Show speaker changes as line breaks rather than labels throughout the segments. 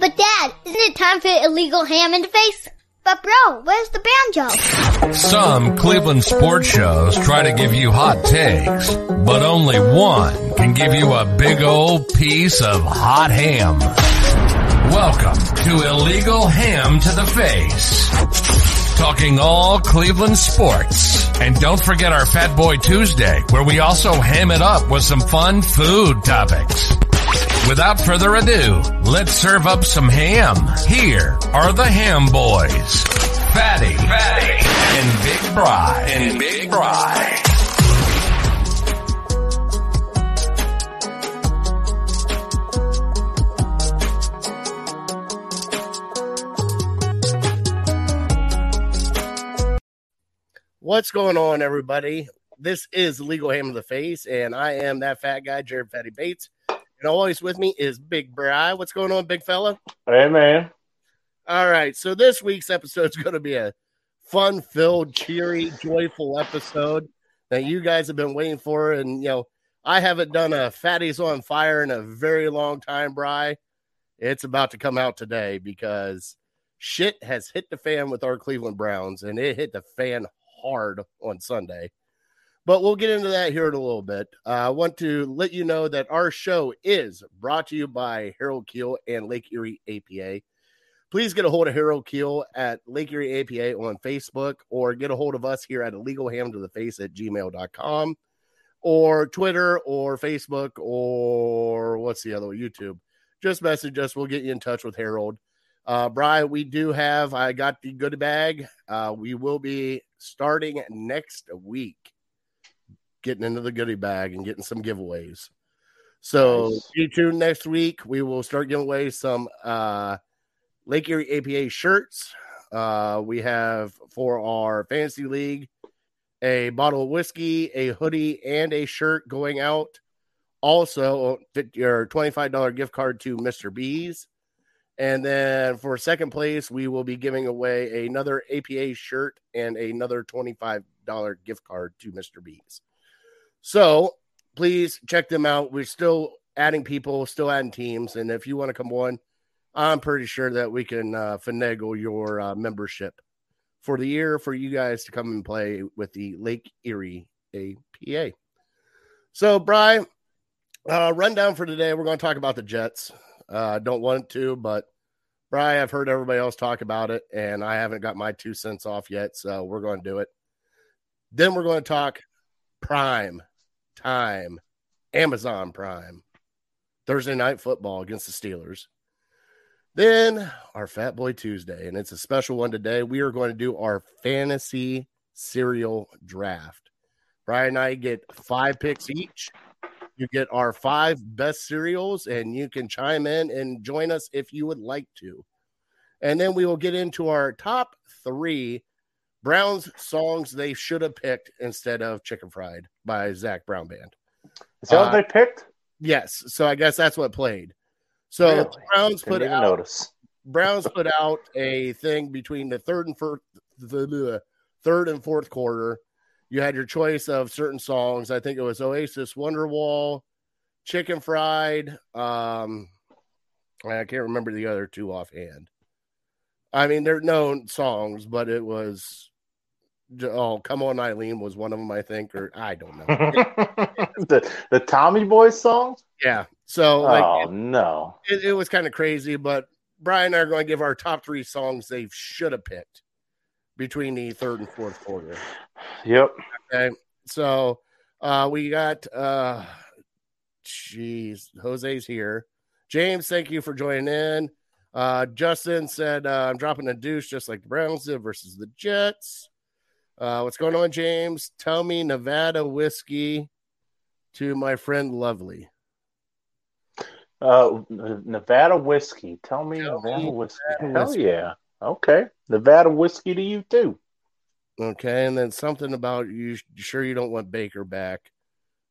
But Dad, isn't it time for illegal ham in the face? But bro, where's the banjo?
Some Cleveland sports shows try to give you hot takes, but only one can give you a big old piece of hot ham. Welcome to Illegal Ham to the Face. Talking all Cleveland sports. And don't forget our Fat Boy Tuesday, where we also ham it up with some fun food topics. Without further ado, let's serve up some ham. Here are the Ham Boys. Fatty, Fatty, and Big Bry, and Big Bry.
What's going on, everybody? This is Legal Ham of the Face, and I am that fat guy, Jared Fatty Bates. And always with me is Big Bry. What's going on, big fella?
Hey, man.
All right, so this week's episode is going to be a fun filled, cheery, joyful episode that you guys have been waiting for. And, you know, I haven't done a Fatties on Fire in a very long time, Bry. It's about to come out today because shit has hit the fan with our Cleveland Browns, and it hit the fan hard on Sunday. But we'll get into that here in a little bit. Uh, I want to let you know that our show is brought to you by Harold Keel and Lake Erie APA. Please get a hold of Harold Keel at Lake Erie APA on Facebook or get a hold of us here at Illegal Ham to the Face at gmail.com or Twitter or Facebook or what's the other one? YouTube. Just message us. We'll get you in touch with Harold. Uh, Brian, we do have, I got the goodie bag. Uh, we will be starting next week, getting into the goodie bag and getting some giveaways. So
Nice.
stay tuned next week. We will start giving away some uh, Lake Erie APA shirts. Uh, we have for our fantasy league a bottle of whiskey, a hoodie, and a shirt going out. Also, your $25 gift card to Mr. B's. And then for second place, we will be giving away another APA shirt and another $25 gift card to Mr. B's. So please check them out. We're still adding people, still adding teams. And if you want to come on, I'm pretty sure that we can uh, finagle your uh, membership for the year for you guys to come and play with the Lake Erie APA. So, Bry, uh, rundown for today. We're going to talk about the Jets. Uh, don't want to, but Bry, I've heard everybody else talk about it, and I haven't got my two cents off yet, so we're going to do it. Then we're going to talk Prime Time, Amazon Prime, Thursday night football against the Steelers. Then our Fat Boy Tuesday, and it's a special one today. We are going to do our fantasy cereal draft. Brian and I get five picks each. You get our five best cereals, and you can chime in and join us if you would like to. And then we will get into our top three Browns songs they should have picked instead of Chicken Fried by Zac Brown Band.
Is that
Uh,
what they picked?
Yes, so I guess that's what played. So
Really?
Browns
Didn't
put out
notice.
Browns put out a thing between the third and first, the, the third and fourth quarter. You had your choice of certain songs. I think it was Oasis, Wonderwall, Chicken Fried. Um, I can't remember the other two offhand. I mean, they're known songs, but it was oh, come on, Eileen was one of them, I think, or I don't know.
the the Tommy Boy songs?
yeah, so like
oh no.
it, it was kind of crazy, but Brian and I are going to give our top three songs they should have picked between the third and fourth quarter.
Yep.
Okay. So uh we got uh jeez, Jose's here. James, thank you for joining in. Uh Justin said uh, I'm dropping a deuce just like the Browns did versus the Jets. Uh what's going on, James? Tell me Nevada whiskey to my friend Lovely.
Uh, Nevada whiskey. Tell me
Tell
Nevada
me
whiskey.
Nevada
Hell
whiskey.
yeah. Okay. Nevada whiskey to you too.
Okay, and then something about you sure you don't want Baker back.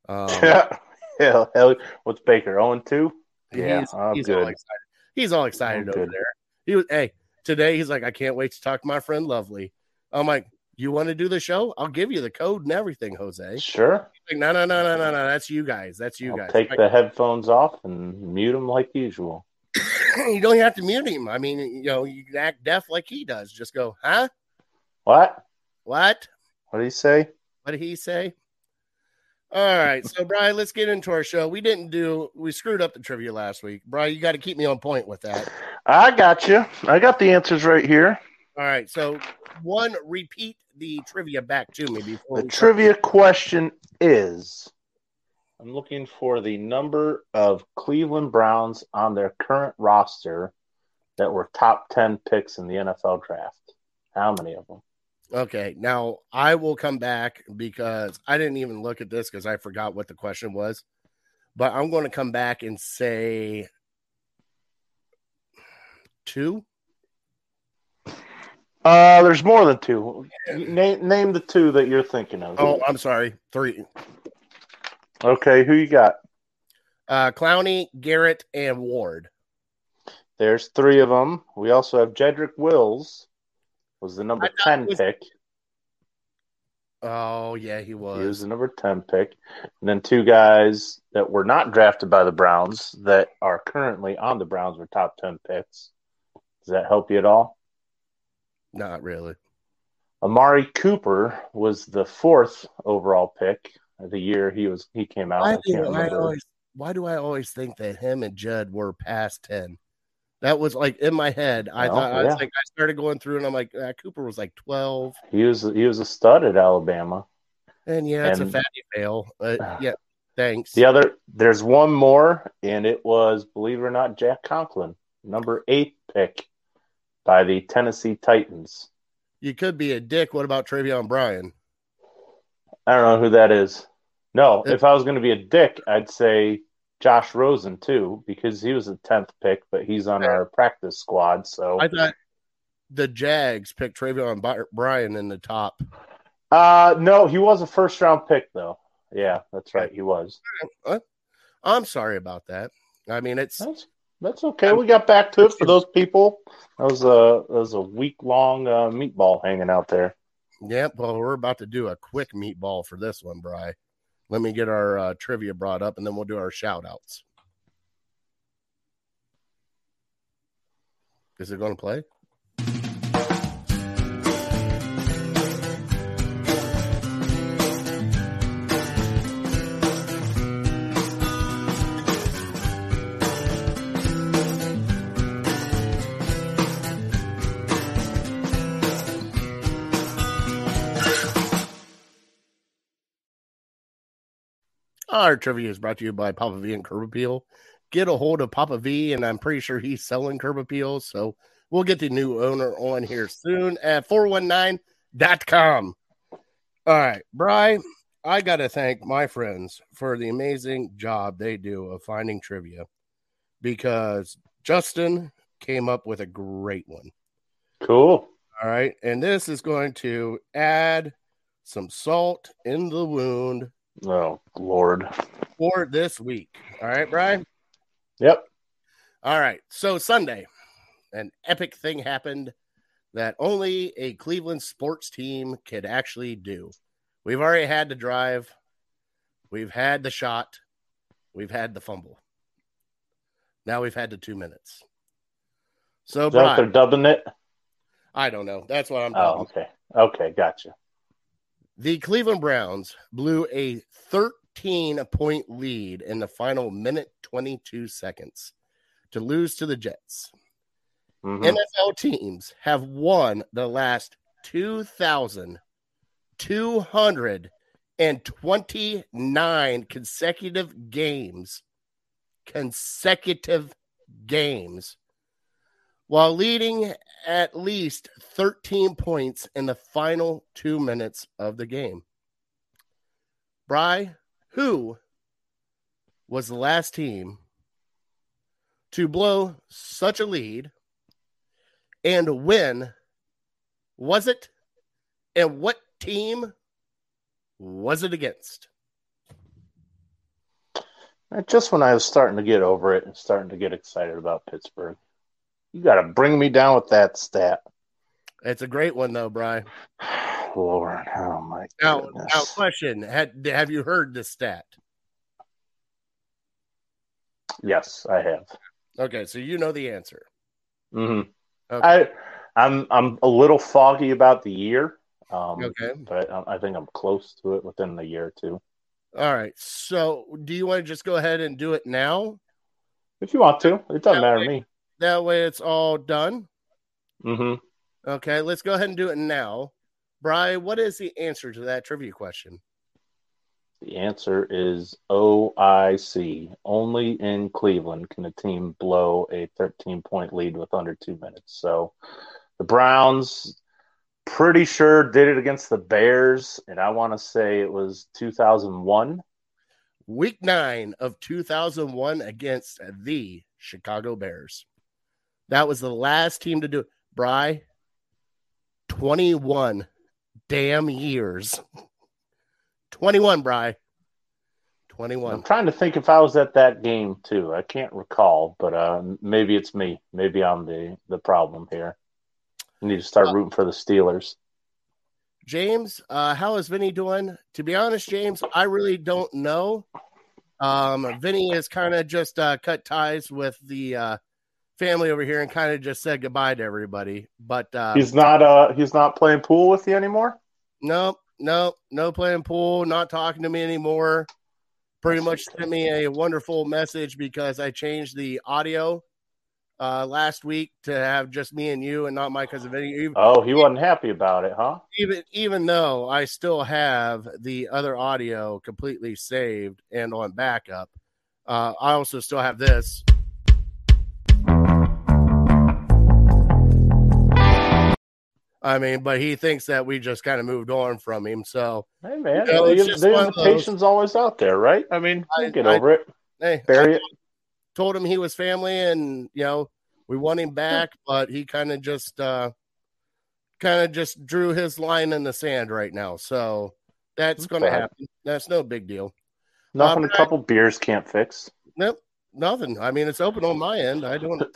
Um,
hell, hell, what's Baker? 0 2? Yeah,
he's,
I'm
he's all
good.
excited. He's all excited
I'm
over
good.
there. He was hey today. He's like, I can't wait to talk to my friend Lovely. I'm like, you want to do the show? I'll give you the code and everything, Jose.
Sure.
like, no, no, no, no, no, no. That's you guys. That's you
I'll
guys.
take
I'm
the headphones off and mute them like usual.
you don't have to mute him. I mean, you know, you can act deaf like he does. Just go, huh?
What?
What?
What did he say?
What did he say? All right. So, Brian, let's get into our show. We didn't do, we screwed up the trivia last week. Brian, you got to keep me on point with that.
I got you. I got the answers right here.
All right. So, one, repeat the trivia back to me before
The
we
trivia question is I'm looking for the number of Cleveland Browns on their current roster that were top 10 picks in the NFL draft. How many of them?
Okay. Now, I will come back because I didn't even look at this because I forgot what the question was. But I'm going to come back and say two.
Uh, there's more than two. Name, name the two that you're thinking of.
Oh, I'm sorry. Three.
Okay, who you got?
Uh, Clowney, Garrett, and Ward.
There's three of them. We also have Jedrick Wills, was the number 10
was-
pick.
Oh, yeah, he was.
He was the number 10 pick. And then two guys that were not drafted by the Browns that are currently on the Browns were top 10 picks. Does that help you at all?
Not really.
Amari Cooper was the fourth overall pick of the year he was he came out.
Why
I
do I always, why do I always think that him and Judd were past 10? That was like in my head. I thought, I was like, I started going through and I'm like, uh, Cooper was like 12.
He was he was a stud at Alabama.
And yeah, it's
And-
a fatty fail. Uh, yeah, thanks.
The other there's one more, and it was, believe it or not, Jack Conklin, number eight pick by the Tennessee Titans.
You could be a dick. What about Travion Bryan?
I don't know who that is. No,
It-
if I was going to be a dick, I'd say Josh Rosen too, because he was a tenth pick, but he's on our practice squad. So,
I thought the Jags picked Travion Bryan in the top.
uh, no, he was a first round pick though. Yeah, that's right, he was.
I'm sorry about that. I mean, it's
That's that's okay. We got back to it for those people. That was a that was a week long uh, meatball hanging out there.
Yep. Well, we're about to do a quick meatball for this one, Bry. Let me get our uh, trivia brought up and then we'll do our shout outs. Is it going to play? Our trivia is brought to you by Papa V and Curb Appeal. Get a hold of Papa V, and I'm pretty sure he's selling Curb Appeal. So we'll get the new owner on here soon at 419.com. All right, Bry, I got to thank my friends for the amazing job they do of finding trivia because Justin came up with a great one.
Cool.
All right. And this is going to add some salt in the wound
Oh Lord.
for this week. All right, Brian?
Yep.
All right. So Sunday, an epic thing happened that only a Cleveland sports team could actually do. We've already had the drive, we've had the shot, we've had the fumble. Now we've had the two minutes. So,
what they're
Brian,
dubbing it?
I don't know. That's what I'm
Oh,
talking.
okay. Okay, gotcha.
The Cleveland Browns blew a 13 point lead in the final minute 22 seconds to lose to the Jets.
Mhm.
NFL teams have won the last 2,229 consecutive games, consecutive games, while leading at least 13 points in the final two minutes of the game. Bry, who was the last team to blow such a lead? And when was it? And what team was it against?
Just when I was starting to get over it and starting to get excited about Pittsburgh, you got to bring me down with that stat.
It's a great one, though, Brian.
Lord, oh my
Now,
goodness.
now, question: Had have you heard this stat?
Yes, I have.
Okay, so you know the answer.
hmm
Okay.
I, I'm I'm a little foggy about the year. Um,
Okay.
but I, I think I'm close to it within the year or two.
All right. So, do you want to just go ahead and do it now?
If you want to, it doesn't matter to me.
That way, it's all done.
hmm
Okay, let's go ahead and do it now. Bry, what is the answer to that trivia question?
The answer is OIC. Only in Cleveland can a team blow a 13 point lead with under two minutes. So the Browns, pretty sure, did it against the Bears. And I want to say it was 2001.
Week nine of 2001 against the Chicago Bears. That was the last team to do it. Bry, 21 damn years. 21, Bry. 21.
I'm trying to think if I was at that game too. I can't recall, but uh, maybe it's me. Maybe I'm the, the problem here. I need to start rooting for the Steelers.
James, uh, how is Vinny doing? To be honest, James, I really don't know. Um, Vinny has kind of just uh, cut ties with the uh, family over here and kind of just said goodbye to everybody. But uh,
He's not uh he's not playing pool with you anymore.
nope, nope, no playing pool, not talking to me anymore. Pretty much sent me a wonderful message because I changed the audio uh, last week to have just me and you and not my cousin Vinny. Even-
Oh, he wasn't happy about it, huh?
even even though I still have the other audio completely saved and on backup, uh, I also still have this. I mean, but he thinks that we just kind of moved on from him. So,
Hey man,
You know,
the, the
one of those-
invitation's always out there, right? I mean,
I-
get
I-
over it.
hey,
Bury
I
it.
told him he was family, and you know we want him back, but he kind of just uh, kind of just drew his line in the sand right now. So that's going to happen. That's no big deal.
Nothing
Uh,
a couple beers can't fix.
Nope, nothing. I mean, it's open on my end. I don't,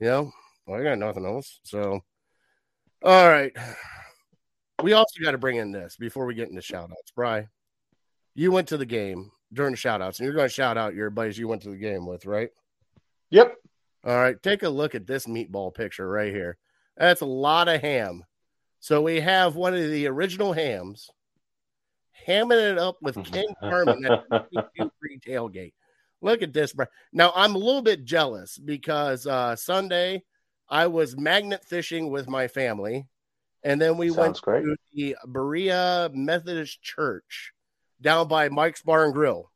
you know, I got nothing else. So, all right. We also got to bring in this before we get into shout outs. Bry, you went to the game during the shout outs, and you're going to shout out your buddies you went to the game with, right?
Yep.
All right. Take a look at this meatball picture right here. That's a lot of ham. So we have one of the original hams hamming it up with Ken Carman at the free tailgate. Look at this, bro. Now I'm a little bit jealous because uh, Sunday I was magnet fishing with my family, and then we went
great.
to the Berea Methodist Church down by Mike's Bar and Grill.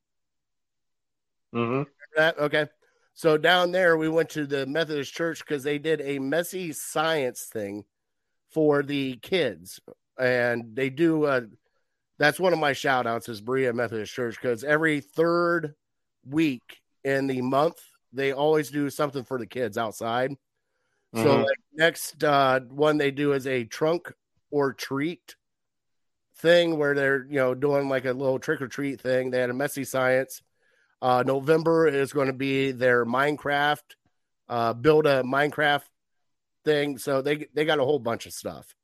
hmm
That okay. So down there we went to the Methodist Church because they did a messy science thing for the kids, and they do. Uh, that's one of my shout outs is Berea Methodist Church because every third week in the month they always do something for the kids outside. So
Mhm.
like next uh, one they do is a trunk or treat thing where they're you know doing like a little trick or treat thing. They had a messy science. Uh, November is going to be their Minecraft, uh, build a Minecraft thing. So they they got a whole bunch of stuff.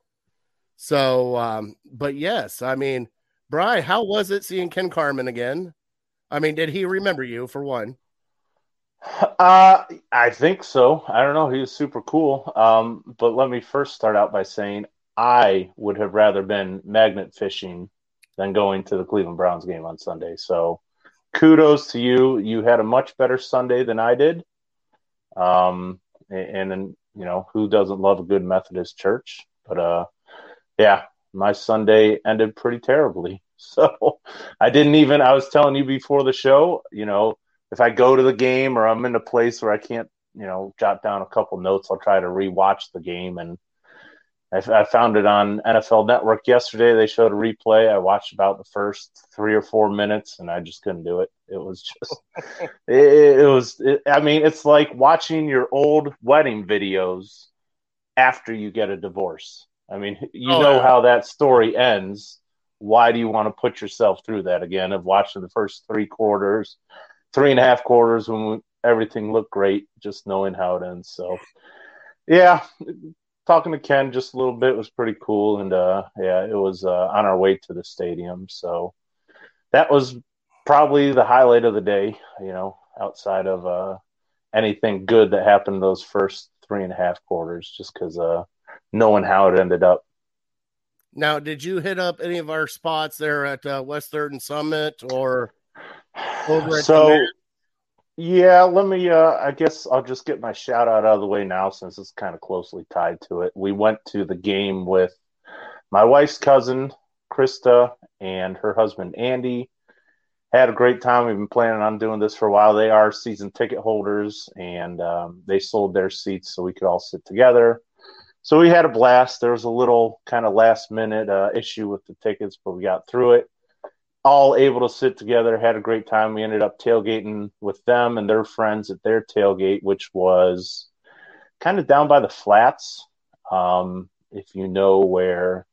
So, um, but yes, I mean, Bry, how was it seeing Ken Carman again? I mean, did he remember you for one?
Uh, I think so. I don't know. He was super cool. Um, but let me first start out by saying I would have rather been magnet fishing than going to the Cleveland Browns game on Sunday. So kudos to you. You had a much better Sunday than I did. Um, and then, you know, who doesn't love a good Methodist church? But, uh, yeah, my Sunday ended pretty terribly. So I didn't even, I was telling you before the show, you know, if I go to the game or I'm in a place where I can't, you know, jot down a couple notes, I'll try to rewatch the game. And I, I found it on NFL Network yesterday. They showed a replay. I watched about the first three or four minutes, and I just couldn't do it. It was just, it, it was. It, I mean, it's like watching your old wedding videos after you get a divorce. I mean, you
Oh,
know
yeah.
how that story ends. Why do you want to put yourself through that again of watching the first three quarters, three and a half quarters when we, everything looked great, just knowing how it ends? So, yeah, talking to Ken just a little bit was pretty cool, and uh, yeah, it was uh, on our way to the stadium. So that was probably the highlight of the day. You know, outside of uh, anything good that happened those first three and a half quarters, just because uh, knowing how it ended up.
Now, did you hit up any of our spots there at uh, West Third and Summit or
so? Yeah, let me. Uh, I guess I'll just get my shout out out of the way now, since it's kind of closely tied to it. We went to the game with my wife's cousin Krista and her husband Andy. Had a great time. We've been planning on doing this for a while. They are season ticket holders, and um, they sold their seats so we could all sit together. So we had a blast. There was a little kind of last minute uh, issue with the tickets, but we got through it all able to sit together, had a great time. We ended up tailgating with them and their friends at their tailgate, which was kind of down by the flats. Um, if you know where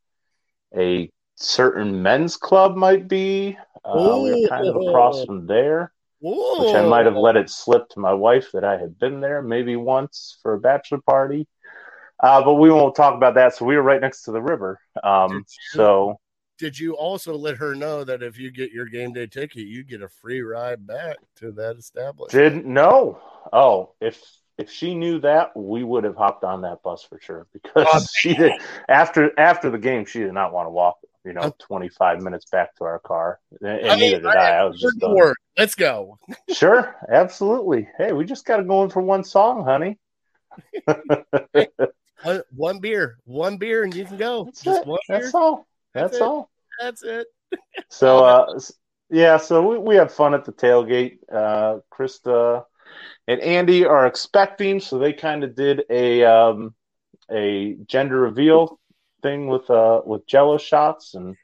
a certain men's club might be, uh, we were kind of across from there, which I might have let it slip to my wife that I had been there maybe once for a bachelor party. Uh, but we won't talk about that. So we were right next to the river. Um, so
Did you also let her know that if you get your game day ticket, you get a free ride back to that establishment?
Didn't know. Oh, if if she knew that, we would have hopped on that bus for sure because
Oh,
she did after after the game. She did not want to walk, you know,
Oh.
twenty five minutes back to our car, and, and
I mean,
neither did I. I was just
the
done.
word. Let's go.
sure, absolutely. Hey, we just got to go in for one song, honey.
One, one beer, one beer, and you can go.
That's
Just
it.
one beer.
That's all.
That's
That's all.
That's it.
So, uh, yeah, so we, we had fun at the tailgate. Uh, Krista and Andy are expecting, so they kind of did a um, a gender reveal thing with uh with Jello shots, and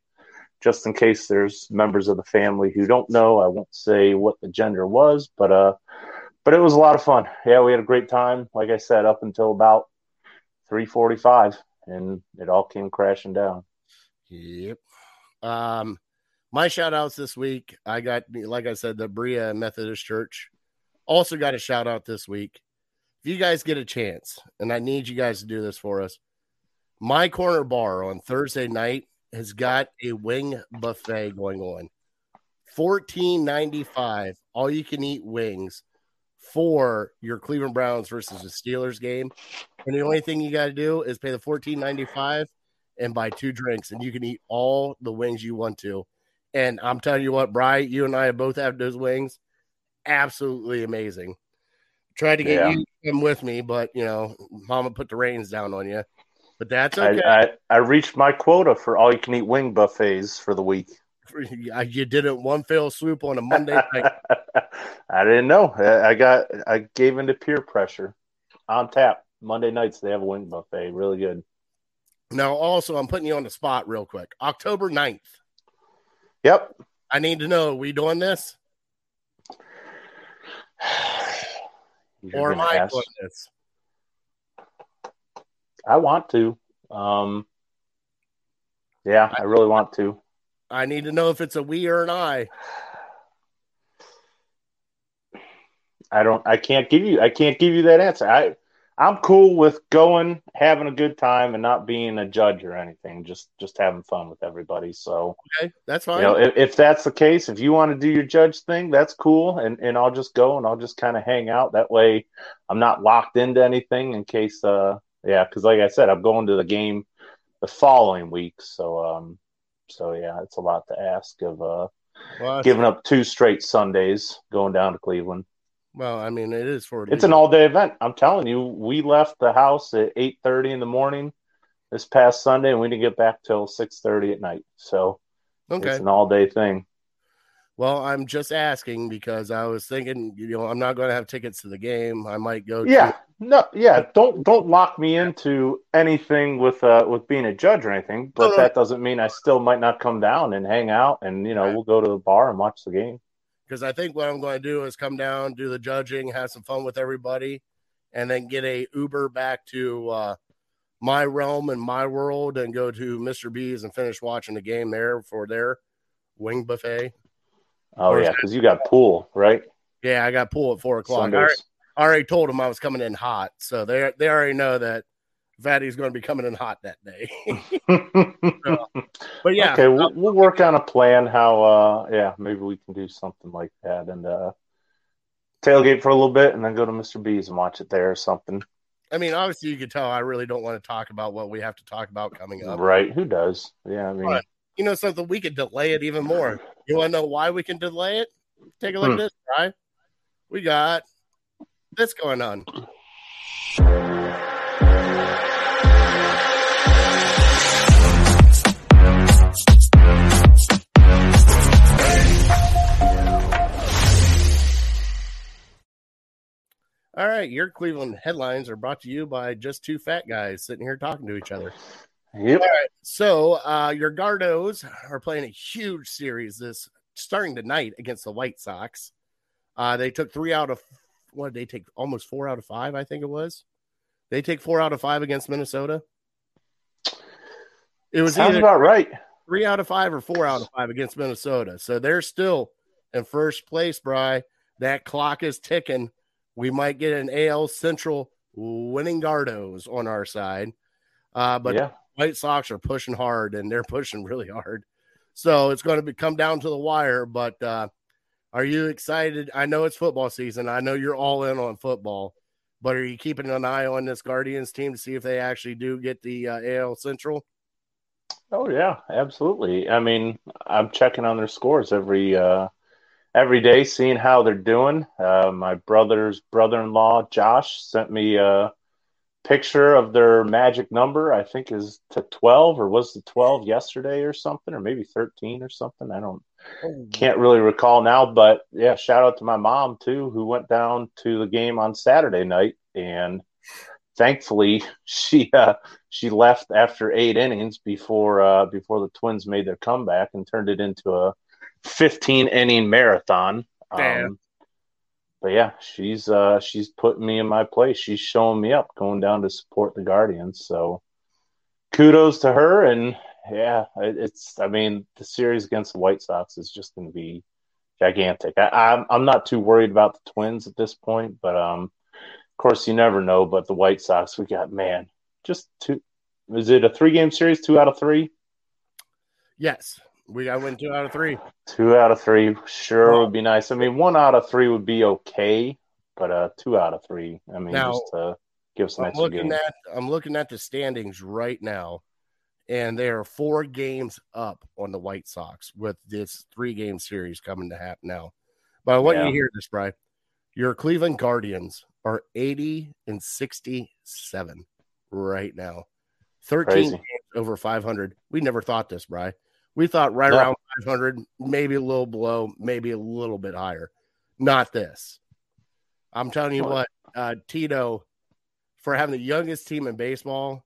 just in case there's members of the family who don't know, I won't say what the gender was, but uh, but it was a lot of fun. Yeah, we had a great time. Like I said, up until about three forty-five, and it all came crashing down.
Yep. Um, my shout outs this week. I got, like I said, the Berea Methodist Church. Also got a shout out this week. If you guys get a chance, and I need you guys to do this for us, my corner bar on Thursday night has got a wing buffet going on. Fourteen ninety five, all you can eat wings for your Cleveland Browns versus the Steelers game. And the only thing you got to do is pay the fourteen ninety five and buy two drinks, and you can eat all the wings you want to. And I'm telling you what, Bry, you and I both have those wings. Absolutely amazing. Tried to get
Yeah.
you to come with me, but you know, Mama put the reins down on you. But that's okay.
I, I I reached my quota for all you can eat wing buffets for the week.
you did it one fell swoop on a Monday night.
I didn't know. I I got I gave into peer pressure. On tap Monday nights they have a wing buffet. Really good.
Now, also, I'm putting you on the spot real quick. October 9th.
Yep.
I need to know, are we doing this? Or am I
ask-
doing this?
I want to. Um, yeah, I really want to.
I need to know if it's a we or an I.
I don't. I can't give you. I can't give you that answer. I I'm cool with going, having a good time, and not being a judge or anything. Just just having fun with everybody. So
Okay, that's fine.
you know, if, if that's the case, if you want to do your judge thing, that's cool, and and I'll just go and I'll just kind of hang out. That way, I'm not locked into anything in case. Uh, yeah, because like I said, I'm going to the game the following week. So um, so yeah, it's a lot to ask of uh
well,
giving up two straight Sundays going down to Cleveland.
Well, I mean, it is for
It's an all day event. I'm telling you, we left the house at eight thirty in the morning this past Sunday, and we didn't get back till six thirty at night. So
okay.
it's an all day thing.
Well, I'm just asking because I was thinking, you know, I'm not going to have tickets to the game. I might go. to-
Yeah, no, yeah. Don't don't lock me into anything with uh with being a judge or anything. But that doesn't mean I still might not come down and hang out, and you know
Right.
we'll go to the bar and watch the game.
Because I think what I'm going to do is come down, do the judging, have some fun with everybody, and then get a Uber back to uh, my realm and my world, and go to Mr. B's and finish watching the game there for their wing buffet.
Oh
Or
yeah, because you got pool, right?
Yeah, I got pool at four o'clock. I already, I already told them I was coming in hot, so they they already know that Fatty's going to be coming in hot that day. but yeah,
okay, we'll, we'll work on a plan. How? uh Yeah, maybe we can do something like that, and uh tailgate for a little bit and then go to Mr. B's and watch it there or something.
I mean, obviously, you can tell I really don't want to talk about what we have to talk about coming up.
Right? Who does? Yeah, I mean,
Right. You know something? We could delay it even more. You want to know why we can delay it? Take a look
Hmm.
at this, right? We got this going on. All right, your Cleveland headlines are brought to you by just two fat guys sitting here talking to each other.
yep.
So uh, your Gardos are playing a huge series this starting tonight against the White Sox. Uh, they took three out of what did they take? Almost four out of five, I think it was. They take four out of five against Minnesota. It was
Sounds about right.
three out of five or four out of five against Minnesota. So they're still in first place, Bry. That clock is ticking. We might get an AL Central winning Gardos on our side. Uh, but
yeah.
White Sox are pushing hard and they're pushing really hard. So it's going to be, come down to the wire. But uh, are you excited? I know it's football season. I know you're all in on football, but are you keeping an eye on this Guardians team to see if they actually do get the uh, AL Central?
Oh yeah, absolutely. I mean, I'm checking on their scores every uh every day, seeing how they're doing. Uh, my brother's brother-in-law, Josh, sent me a picture of their magic number. I think is to 12 or was the 12 yesterday or something, or maybe 13 or something. I don't can't really recall now, but yeah, shout out to my mom too, who went down to the game on Saturday night, and thankfully she uh, she left after eight innings before uh, before the Twins made their comeback and turned it into a 15 inning marathon.
Damn.
Um, but yeah, she's uh, she's putting me in my place. She's showing me up, going down to support the Guardians. So kudos to her, and yeah, it, it's. I mean, the series against the White Sox is just going to be gigantic. I, I'm I'm not too worried about the Twins at this point, but um, of course you never know. But the White Sox, we got man, just two. Is it a three game series? Two out of three.
Yes, we got win two out of three.
Two out of three sure would be nice. I mean, one out of three would be okay, but uh, two out of three. I mean,
Now,
just to give us an
I'm
extra
looking
game.
at I'm looking at the standings right now, and they are four games up on the White Sox with this three game series coming to happen now. But I want you to hear this, Bry. Your Cleveland Guardians are 80 and 67 right now. 13
Crazy.
games over 500. We never thought this, Bry. We thought right
No.
around 500, maybe a little below, maybe a little bit higher. Not this. I'm telling you
What?
what, uh, Tito, for having the youngest team in baseball,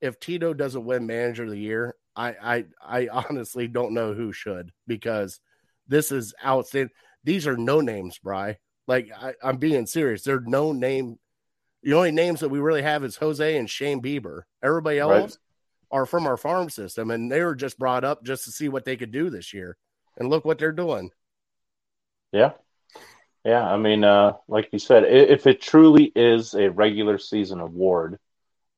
if Tito doesn't win Manager of the Year, I I, I honestly don't know who should because this is outstanding. These are no names, Bry. Like I, I'm being serious. They're no name. The only names that we really have is Jose and Shane Bieber. Everybody else
Right.
Are from our farm system, and they were just brought up just to see what they could do this year. And look what they're doing.
Yeah. Yeah. I mean, uh, like you said, if it truly is a regular season award,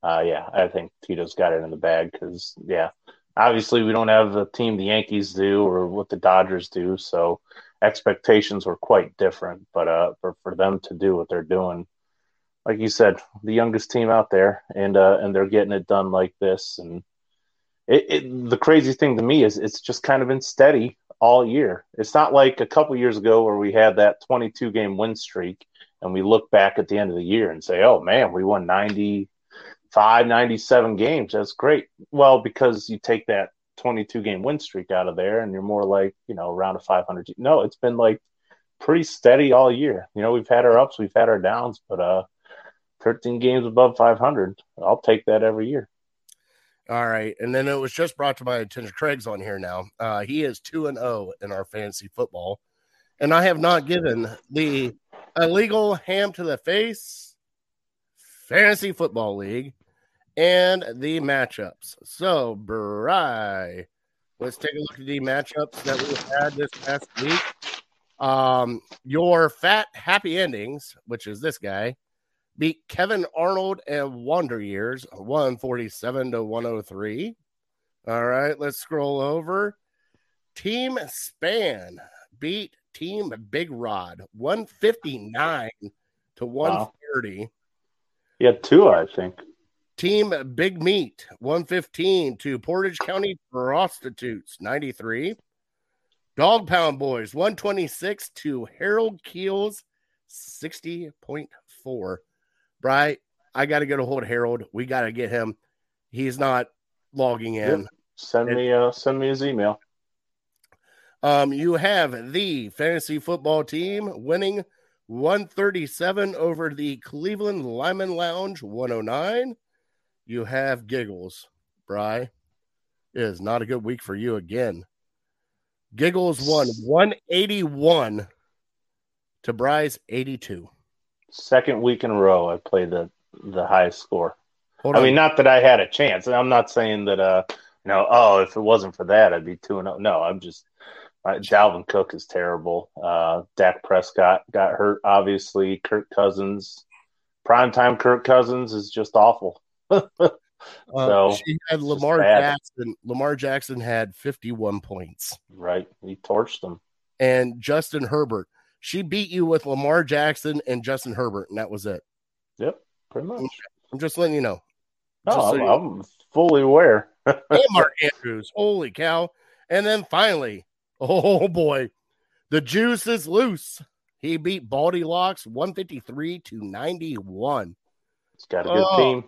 uh, yeah, I think Tito's got it in the bag because, yeah, obviously we don't have the team the Yankees do or what the Dodgers do. So expectations were quite different. But uh, for, for them to do what they're doing, like you said, the youngest team out there, and uh, and they're getting it done like this. And it, it, the crazy thing to me is it's just kind of been steady all year. It's not like a couple years ago where we had that 22 game win streak and we look back at the end of the year and say, oh man, we won 95, 97 games. That's great. Well, because you take that 22 game win streak out of there and you're more like, you know, around a 500. No, it's been like pretty steady all year. You know, we've had our ups, we've had our downs, but uh, 13 games above 500. I'll take that every year.
All right. And then it was just brought to my attention. Craig's on here now. Uh, he is 2 and 0 in our fantasy football. And I have not given the illegal ham to the face fantasy football league and the matchups. So, Bry, let's take a look at the matchups that we've had this past week. Um, your fat happy endings, which is this guy, beat Kevin Arnold and Wonder Years 147 to 103. All right, let's scroll over. Team Span beat Team Big Rod, 159 to 130.
He had two, I think.
Team Big Meat, 115 to Portage County Prostitutes, 93. Dog Pound Boys, 126 to Harold Keels, 60.4. Bry, I got to get a hold of Harold. We got to get him. He's not logging in.
Yep. Send me uh send me his email.
Um, you have the fantasy football team winning 137 over the Cleveland Lyman Lounge 109. You have giggles, Bry. It is not a good week for you again. Giggles won 181 to Bry's 82.
Second week in a row I played the the highest score.
Hold
I
on.
mean, not that I had a chance. I'm not saying that uh you know, oh, if it wasn't for that, I'd be two and oh. No, I'm just uh, Dalvin Cook is terrible. Uh Dak Prescott got hurt, obviously. Kirk Cousins, primetime Kirk Cousins is just awful.
Uh,
so,
she had Lamar. Jackson. Lamar Jackson had 51 points.
right. He torched them.
And Justin Herbert. She beat you with Lamar Jackson and Justin Herbert, and that was it.
Yep, pretty much.
I'm just letting you know.
No, I'm,
you-
I'm fully aware.
and Mark Andrews. Holy cow. And then finally, oh boy, the juice is loose. He beat Baldy Locks 153 to 91.
He's got a good
Oh,
team.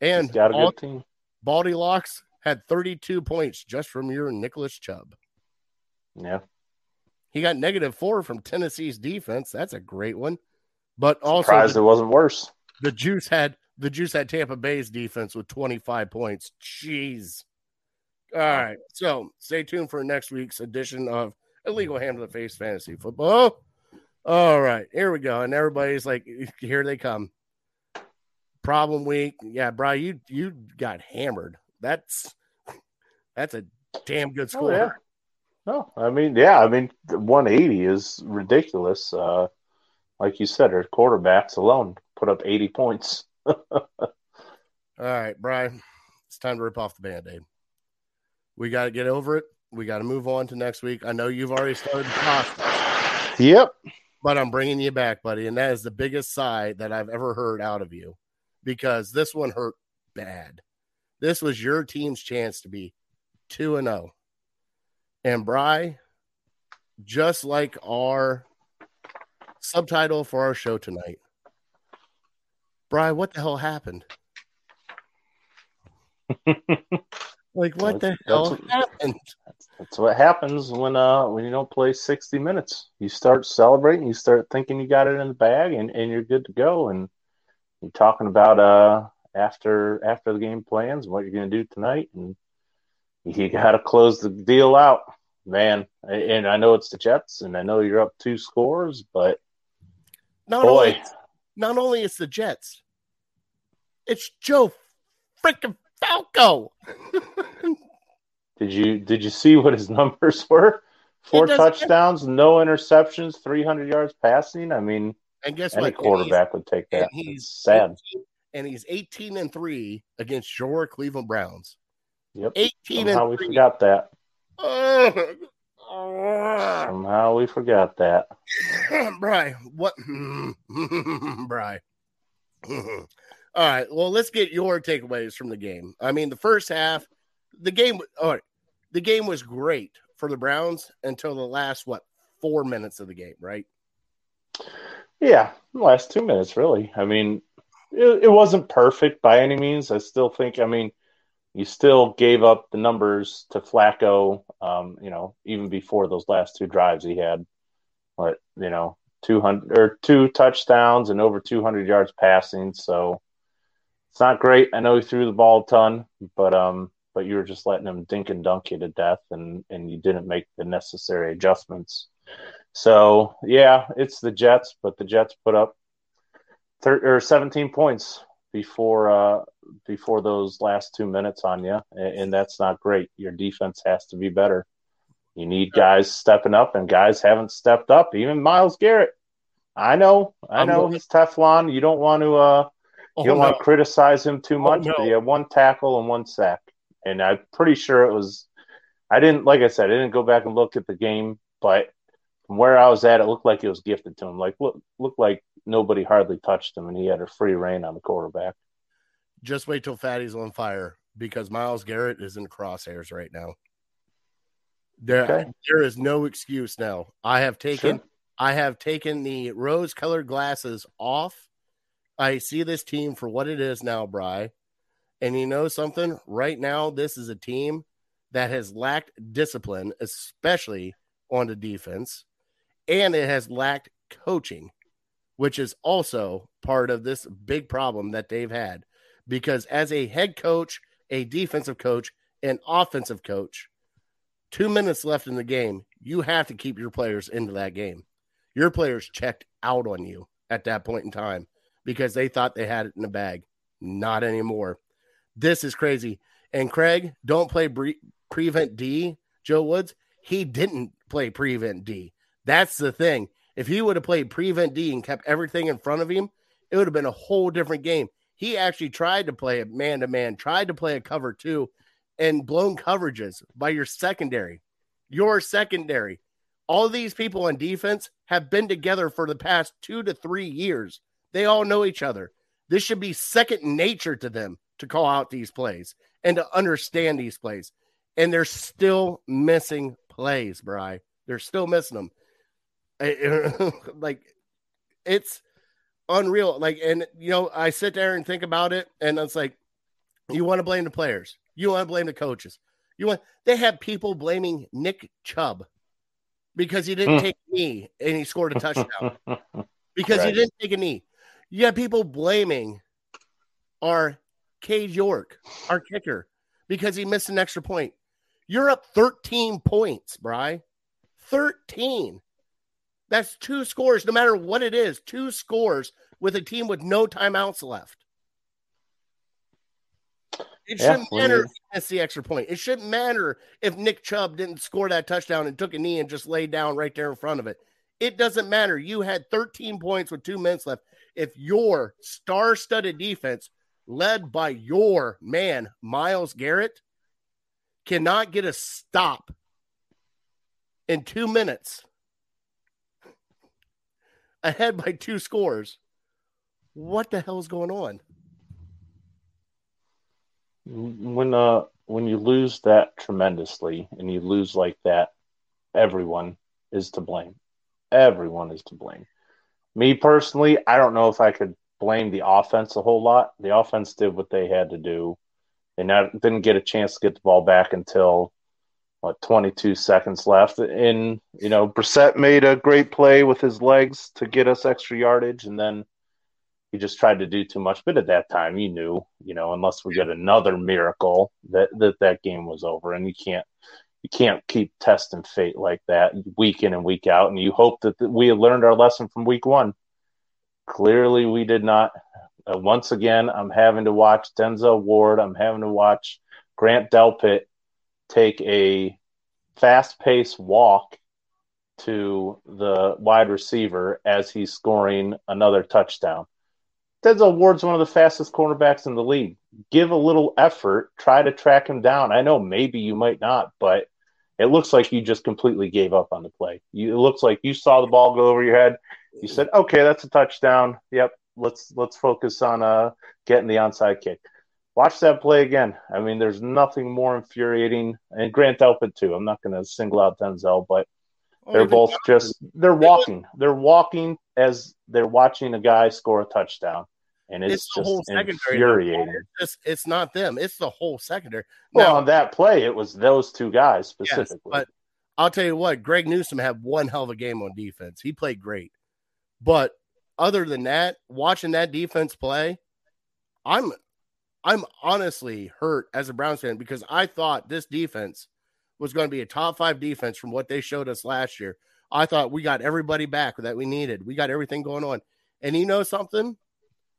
And
He's got a good team.
Baldy Locks had 32 points just from your Nicholas Chubb.
Yeah.
He got negative four from Tennessee's defense. That's a great one. But also
Surprised
the,
it wasn't worse.
the juice had the juice had Tampa Bay's defense with 25 points. Jeez. All right. So stay tuned for next week's edition of Illegal Ham to the Face Fantasy Football. All right. Here we go. And everybody's like, here they come. Problem week. Yeah, bro, you you got hammered. That's that's a damn good
Oh,
score.
yeah. No, I mean, yeah, I mean, 180 is ridiculous. Uh, like you said, our quarterbacks alone put up 80 points.
All right, Brian, it's time to rip off the band aid. We got to get over it. We got to move on to next week. I know you've already started the process,
Yep.
but I'm bringing you back, buddy. And that is the biggest sigh that I've ever heard out of you because this one hurt bad. This was your team's chance to be 2 and 0. And Bry, just like our subtitle for our show tonight, Bry, what the hell happened? Like what the hell
that's-
happened?
That's what happens when uh when you don't play 60 minutes. You start celebrating, you start thinking you got it in the bag and, and you're good to go. And you're talking about uh after after the game plans what you're gonna do tonight and you gotta close the deal out, man. And I know it's the Jets and I know you're up two scores, but
Not
boy,
only not only it's the Jets, it's Joe freaking Flacco.
did you did you see what his numbers were? Four touchdowns, no interceptions, 300 yards passing. I mean,
and guess
any
what?
quarterback would take that.
he's,
It's sad.
and he's 18 and 3 against your Cleveland Browns.
Yep.
18
Somehow
and
we
3.
forgot that. Somehow we forgot that.
Bry, what? Bry. All right. Well, let's get your takeaways from the game. I mean, the first half, the game. All right, the game was great for the Browns until the last what four minutes of the game, right?
Yeah, last two minutes, really. I mean, it, it wasn't perfect by any means. I still think, I mean, you still gave up the numbers to Flacco, um, you know, even before those last two drives he had, what, you know, 200 or two touchdowns and over 200 yards passing. So it's not great. I know he threw the ball a ton, but, um, but you were just letting him dink and dunk you to death and, and you didn't make the necessary adjustments. So yeah, it's the Jets, but the Jets put up thir- or 17 points before uh, before those last two minutes on you, and, and that's not great. Your defense has to be better. You need guys stepping up, and guys haven't stepped up. Even Myles Garrett. I know, I know he's Teflon. You don't want to uh,
Oh,
you don't
no.
want to criticize him too
Oh,
much,
no.
but he had one tackle and one sack, and I'm pretty sure it was. I didn't, like I said, I didn't go back and look at the game, but from where I was at, it looked like it was gifted to him. Like look, looked like nobody hardly touched him, and he had a free reign on the quarterback.
Just wait till Fatty's on fire because Myles Garrett is in crosshairs right now. There, okay. there is no excuse now. I have taken, sure. I have taken the rose-colored glasses off. I see this team for what it is now, Bry. And you know something? Right now, this is a team that has lacked discipline, especially on the defense, and it has lacked coaching, which is also part of this big problem that they've had. Because as a head coach, a defensive coach, an offensive coach, two minutes left in the game, you have to keep your players into that game. Your players checked out on you at that point in time because they thought they had it in the bag. Not anymore. This is crazy. And Craig, don't play bre- prevent D, Joe Woods. He didn't play prevent D. That's the thing. If he would have played prevent D and kept everything in front of him, it would have been a whole different game. He actually tried to play a man to man, tried to play a cover two, and blown coverages by your secondary. Your secondary. All these people on defense have been together for the past two to three years. They all know each other. This should be second nature to them to call out these plays and to understand these plays. And they're still missing plays, Bry. They're still missing them. like it's unreal. Like, and you know, I sit there and think about it, and it's like, you want to blame the players. You want to blame the coaches. You want they have people blaming Nick Chubb because he didn't hmm. take a knee and he scored a touchdown. because right. he didn't take a knee. You have people blaming our Cade York, our kicker, because he missed an extra point. You're up 13 points, Bry. 13. That's two scores, no matter what it is, two scores with a team with no timeouts left. It shouldn't yeah, matter if that's the extra point. It shouldn't matter if Nick Chubb didn't score that touchdown and took a knee and just laid down right there in front of it. It doesn't matter. You had 13 points with two minutes left. If your star studded defense, led by your man, Myles Garrett, cannot get a stop in two minutes ahead by two scores, what the hell is going on?
when uh when you lose that tremendously and you lose like that, everyone is to blame. Everyone is to blame. Me personally, I don't know if I could blame the offense a whole lot. The offense did what they had to do. They not, didn't get a chance to get the ball back until what 22 seconds left. And you know, Brissett made a great play with his legs to get us extra yardage, and then he just tried to do too much. But at that time, you knew, you know, unless we get another miracle, that that that game was over, and you can't you can't keep testing fate like that week in and week out. And you hope that we had learned our lesson from week one. Clearly, we did not. Uh, once again, I'm having to watch Denzel Ward. I'm having to watch Grant Delpit take a fast-paced walk to the wide receiver as he's scoring another touchdown. Denzel Ward's one of the fastest cornerbacks in the league. Give a little effort, try to track him down. I know maybe you might not, but it looks like you just completely gave up on the play. You, it looks like you saw the ball go over your head. You said, "Okay, that's a touchdown. Yep, let's let's focus on uh getting the onside kick." Watch that play again. I mean, there's nothing more infuriating, and Grant Delpit too. I'm not going to single out Denzel, but they're both just they're walking. They're walking as they're watching a guy score a touchdown, and it's, it's secondary. Infuriating.
It's, it's, not them. It's the whole secondary.
Well, now, on that play, it was those two guys specifically.
Yes, but I'll tell you what, Greg Newsome had one hell of a game on defense. He played great, but other than that, watching that defense play, I'm I'm honestly hurt as a Browns fan because I thought this defense was going to be a top five defense from what they showed us last year. I thought we got everybody back that we needed. We got everything going on. And you know something?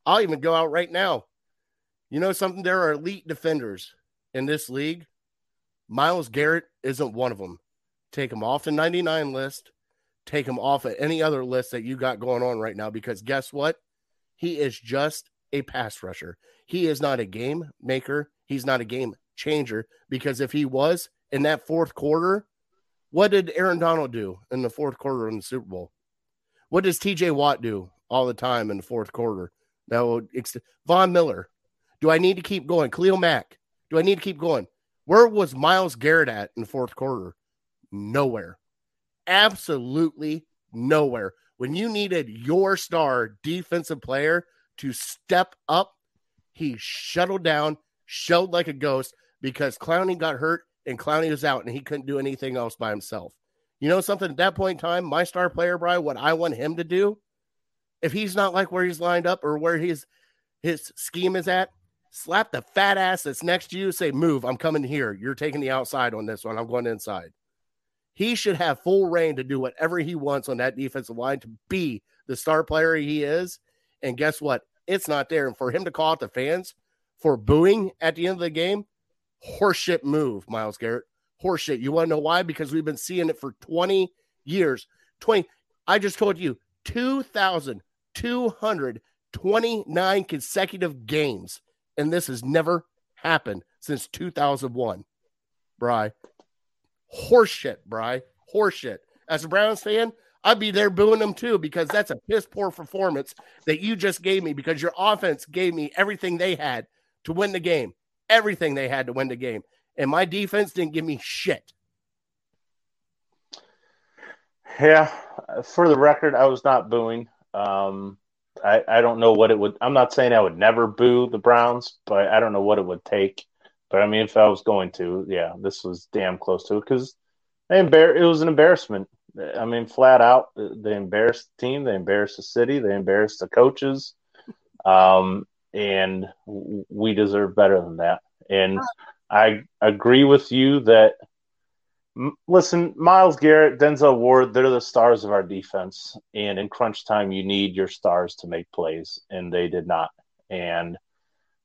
I'll even go out right now. You know something? There are elite defenders in this league. Myles Garrett isn't one of them. Take him off the 99 list. Take him off of any other list that you got going on right now because guess what? He is just a pass rusher. He is not a game maker. He's not a game changer because if he was in that fourth quarter, What did Aaron Donald do in the fourth quarter in the Super Bowl? What does TJ Watt do all the time in the fourth quarter? Will ex- Von Miller. Do I need to keep going? Khalil Mack. Do I need to keep going? Where was Myles Garrett at in the fourth quarter? Nowhere. Absolutely nowhere. When you needed your star defensive player to step up, he shuttled down, showed like a ghost because Clowney got hurt and Clowney was out and he couldn't do anything else by himself. You know something at that point in time, my star player, Brian, what I want him to do, if he's not like where he's lined up or where his his scheme is at, slap the fat ass that's next to you, say, move, I'm coming here. You're taking the outside on this one. I'm going inside. He should have full reign to do whatever he wants on that defensive line to be the star player he is. And guess what? It's not there. And for him to call out the fans for booing at the end of the game, horseshit move, Myles Garrett. Horseshit. You want to know why? Because we've been seeing it for 20 years. 20. I just told you 2,229 consecutive games. And this has never happened since 2001. Bry. Horseshit, Bry. Horseshit. As a Browns fan, I'd be there booing them too because that's a piss poor performance that you just gave me because your offense gave me everything they had to win the game, everything they had to win the game, and my defense didn't give me shit.
Yeah, for the record, I was not booing. Um, I, I don't know what it would. I'm not saying I would never boo the Browns, but I don't know what it would take. But I mean, if I was going to, yeah, this was damn close to it because it was an embarrassment. I mean, flat out, they embarrassed the team, they embarrassed the city, they embarrassed the coaches, um, and we deserve better than that. And I agree with you that. Listen, Myles Garrett, Denzel Ward, they're the stars of our defense. And in crunch time, you need your stars to make plays, and they did not. And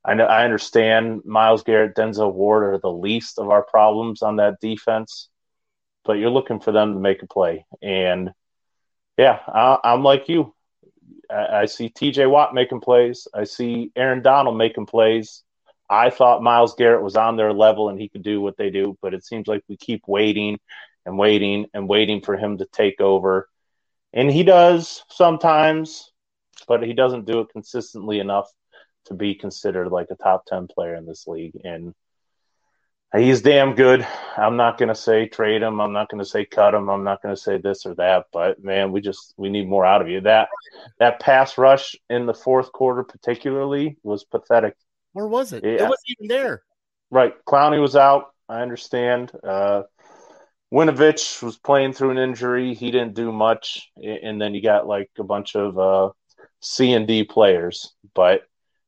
I know I understand Myles Garrett, Denzel Ward are the least of our problems on that defense but you're looking for them to make a play. And yeah, I, am like you. I, I, see TJ Watt making plays. I see Aaron Donald making plays. I thought Myles Garrett was on their level and he could do what they do, but it seems like we keep waiting and waiting and waiting for him to take over. And he does sometimes, but he doesn't do it consistently enough to be considered like a top 10 player in this league. And he's damn good. I'm not going to say trade him. I'm not going to say cut him. I'm not going to say this or that. But man, we just we need more out of you. That that pass rush in the fourth quarter, particularly, was pathetic.
Where was it? Yeah. It wasn't even there.
Right, Clowney was out. I understand. Uh, Winovich was playing through an injury. He didn't do much, and then you got like a bunch of uh, C and D players. But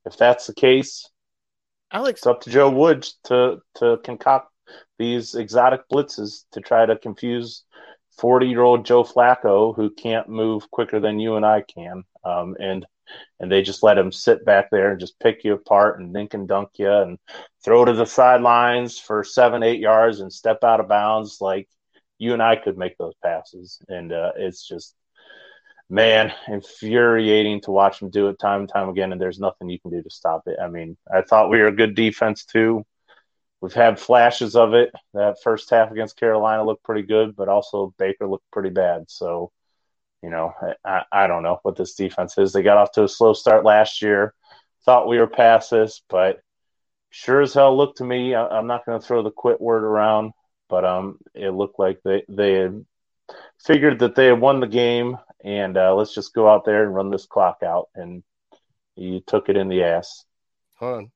if that's the case,
Alex,
it's up to Joe Woods to to concoct these exotic blitzes to try to confuse forty-year-old Joe Flacco who can't move quicker than you and I can, um, and and they just let him sit back there and just pick you apart and dink and dunk you and throw to the sidelines for seven, eight yards and step out of bounds like you and I could make those passes, and uh, it's just man, infuriating to watch them do it time and time again, and there's nothing you can do to stop it. I mean, I thought we were a good defense too. We've had flashes of it. That first half against Carolina looked pretty good, but also Baker looked pretty bad. So, you know, I, I don't know what this defense is. They got off to a slow start last year. Thought we were past this, but sure as hell looked to me. I, am not going to throw the quit word around, but um, it looked like they they had figured that they had won the game and uh, let's just go out there and run this clock out. And he took it in the ass.
Hold on.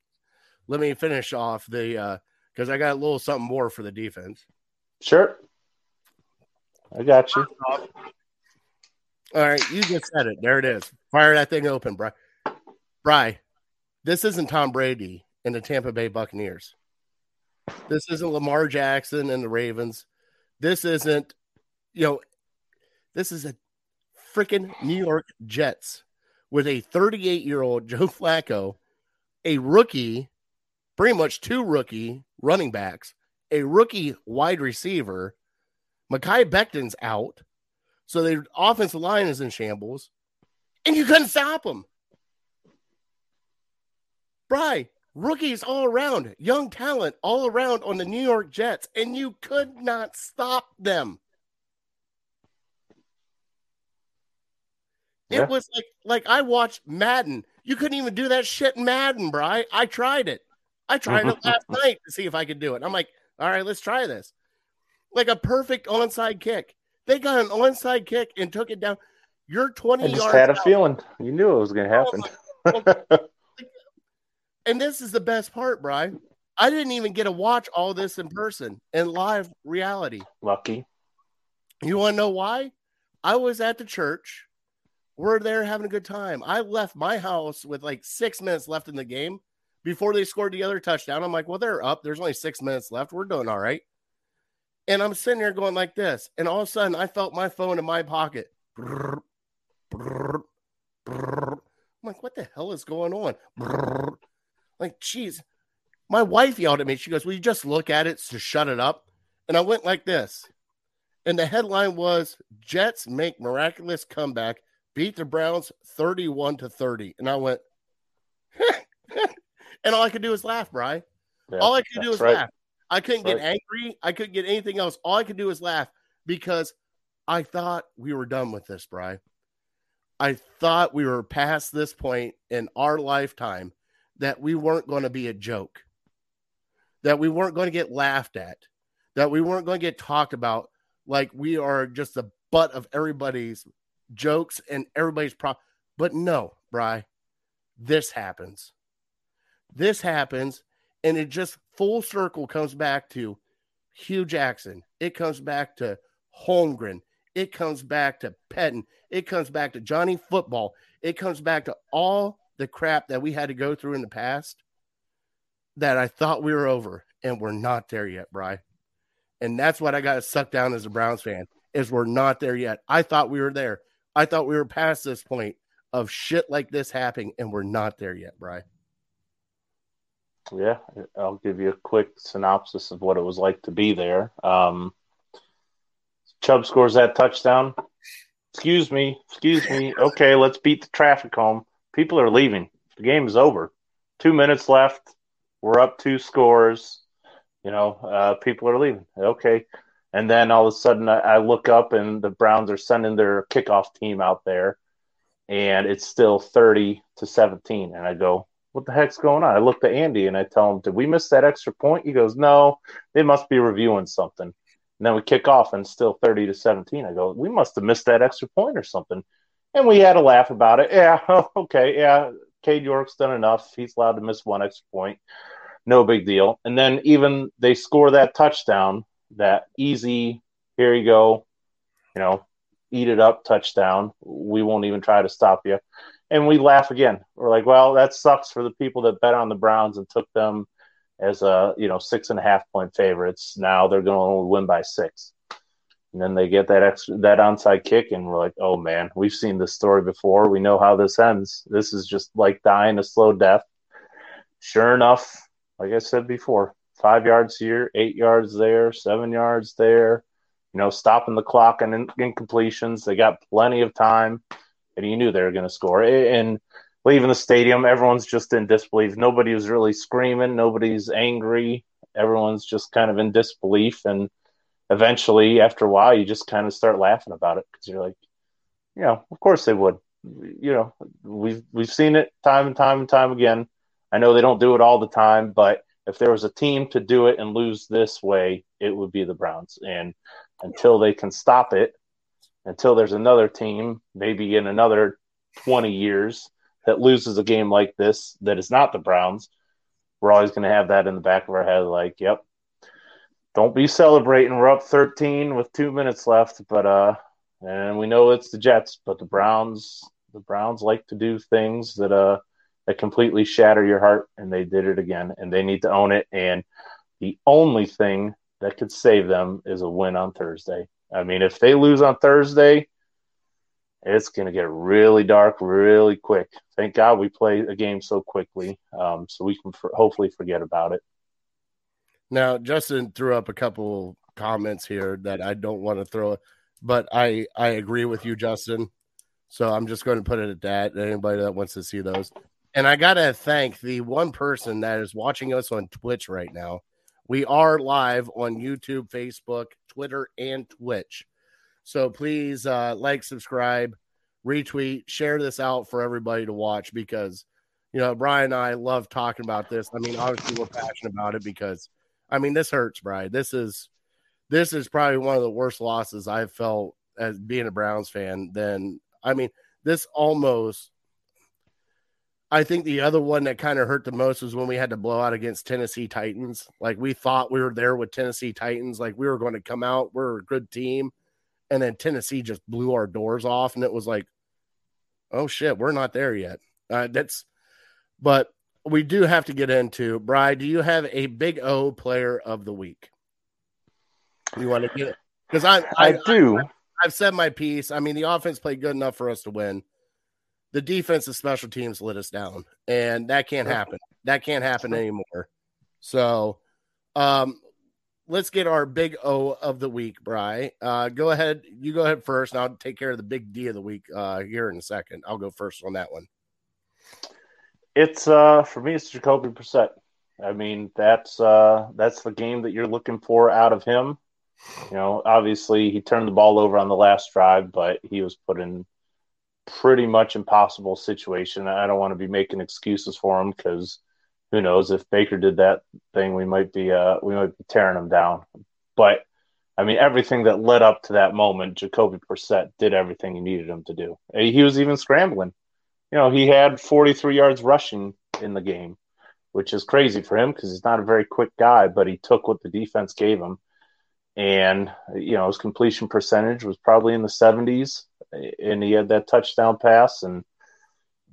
Let me finish off the because uh, I got a little something more for the defense.
Sure. I got you.
All right, you just said it. There it is. Fire that thing open, Bry. Bry, this isn't Tom Brady and the Tampa Bay Buccaneers. This isn't Lamar Jackson and the Ravens. This isn't, you know, this is a freaking New York Jets with a 38 year old Joe Flacco, a rookie, pretty much two rookie running backs, a rookie wide receiver. Mekhi Becton's out. So the offensive line is in shambles, and you couldn't stop them. Bry, rookies all around, young talent all around on the New York Jets, and you could not stop them. It was like like I watched Madden. You couldn't even do that shit in Madden, bro. I, I tried it. I tried it last night to see if I could do it. I'm like, all right, let's try this. Like a perfect onside kick. They got an onside kick and took it down. You're 20
I just
yards.
had a
out.
feeling. You knew it was going to happen.
And this is the best part, Brian. I didn't even get to watch all this in person in live reality.
Lucky.
You want to know why? I was at the church. We're there having a good time. I left my house with like six minutes left in the game before they scored the other touchdown. I'm like, well, they're up. There's only six minutes left. We're doing all right. And I'm sitting there going like this. And all of a sudden, I felt my phone in my pocket. I'm like, what the hell is going on? Like, geez. My wife yelled at me. She goes, Will you just look at it to shut it up? And I went like this. And the headline was Jets make miraculous comeback, beat the Browns 31 to 30. And I went, and all I could do was laugh, Bry.
Yeah,
all I could do was
right.
laugh. I couldn't
That's
get angry. I couldn't get anything else. All I could do was laugh because I thought we were done with this, Bry. I thought we were past this point in our lifetime that we weren't going to be a joke, that we weren't going to get laughed at, that we weren't going to get talked about like we are just the butt of everybody's jokes and everybody's pro. But no, Bry, this happens. This happens, and it just full circle comes back to Hue Jackson. It comes back to Holmgren. It comes back to Pettine. It comes back to Johnny Football. It comes back to all the crap that we had to go through in the past that I thought we were over, and we're not there yet, Bry. And that's what I got sucked down as a Browns fan is we're not there yet. I thought we were there. I thought we were past this point of shit like this happening, and we're not there yet, Bry.
Yeah, I'll give you a quick synopsis of what it was like to be there. Um, Chubb scores that touchdown. Excuse me, excuse me. Okay, let's beat the traffic home. People are leaving. The game is over. Two minutes left. We're up two scores. You know, uh, people are leaving. Okay. And then all of a sudden I, I look up and the Browns are sending their kickoff team out there and it's still 30 to 17. And I go, what the heck's going on? I look to Andy and I tell him, did we miss that extra point? He goes, no, they must be reviewing something. And then we kick off and still 30 to 17. I go, we must have missed that extra point or something. And we had a laugh about it. Yeah, okay, yeah. Cade York's done enough. He's allowed to miss one extra point. No big deal. And then even they score that touchdown, that easy, here you go, you know, eat it up touchdown. We won't even try to stop you. And we laugh again. We're like, well, that sucks for the people that bet on the Browns and took them as a you know six and a half point favorites. Now they're going to only win by six. And then they get that extra that onside kick, and we're like, oh man, we've seen this story before. We know how this ends. This is just like dying a slow death. Sure enough, like I said before, five yards here, eight yards there, seven yards there. You know, stopping the clock and in, incompletions. They got plenty of time, and you knew they were going to score. And leaving the stadium, everyone's just in disbelief. Nobody was really screaming. Nobody's angry. Everyone's just kind of in disbelief. And eventually, after a while, you just kind of start laughing about it because you're like, you know, of course they would. You know, we've we've seen it time and time and time again. I know they don't do it all the time, but if there was a team to do it and lose this way, it would be the Browns. And until they can stop it, until there's another team, maybe in another 20 years, that loses a game like this that is not the Browns, we're always going to have that in the back of our head like, yep, don't be celebrating. We're up 13 with two minutes left, but, uh, and we know it's the Jets, but the Browns, the Browns like to do things that, uh, completely shatter your heart, and they did it again, and they need to own it. And the only thing that could save them is a win on Thursday. I mean, if they lose on Thursday, it's going to get really dark really quick. Thank God we play a game so quickly, um, so we can for- hopefully forget about it.
Now, Justin threw up a couple comments here that I don't want to throw, but I I agree with you, Justin. So I'm just going to put it at that. Anybody that wants to see those, and I gotta thank the one person that is watching us on Twitch right now. We are live on YouTube, Facebook, Twitter, and Twitch. So please uh, like, subscribe, retweet, share this out for everybody to watch because you know Brian and I love talking about this. I mean, obviously we're passionate about it because I mean this hurts, Brian. This is this is probably one of the worst losses I've felt as being a Browns fan. Then I mean, this almost I think the other one that kind of hurt the most was when we had to blow out against Tennessee Titans. Like we thought we were there with Tennessee Titans, like we were going to come out, we're a good team, and then Tennessee just blew our doors off, and it was like, oh shit, we're not there yet. Uh, that's, but we do have to get into. Bry, do you have a Big O player of the week? You want to get it because I,
I, I do.
I, I've said my piece. I mean, the offense played good enough for us to win the defensive special teams let us down, and that can't happen. That can't happen anymore. So, um, let's get our big O of the week, Bry. Uh, go ahead. You go ahead first, and I'll take care of the big D of the week uh, here in a second. I'll go first on that one.
It's uh for me, it's Jacoby Brissett. I mean, that's uh that's the game that you're looking for out of him. You know, obviously he turned the ball over on the last drive, but he was put in pretty much impossible situation. I don't want to be making excuses for him because who knows if Baker did that thing, we might be uh, we might be tearing him down. But I mean, everything that led up to that moment, Jacoby Brissett did everything he needed him to do. He was even scrambling. You know, he had 43 yards rushing in the game, which is crazy for him because he's not a very quick guy. But he took what the defense gave him, and you know his completion percentage was probably in the 70s and he had that touchdown pass, and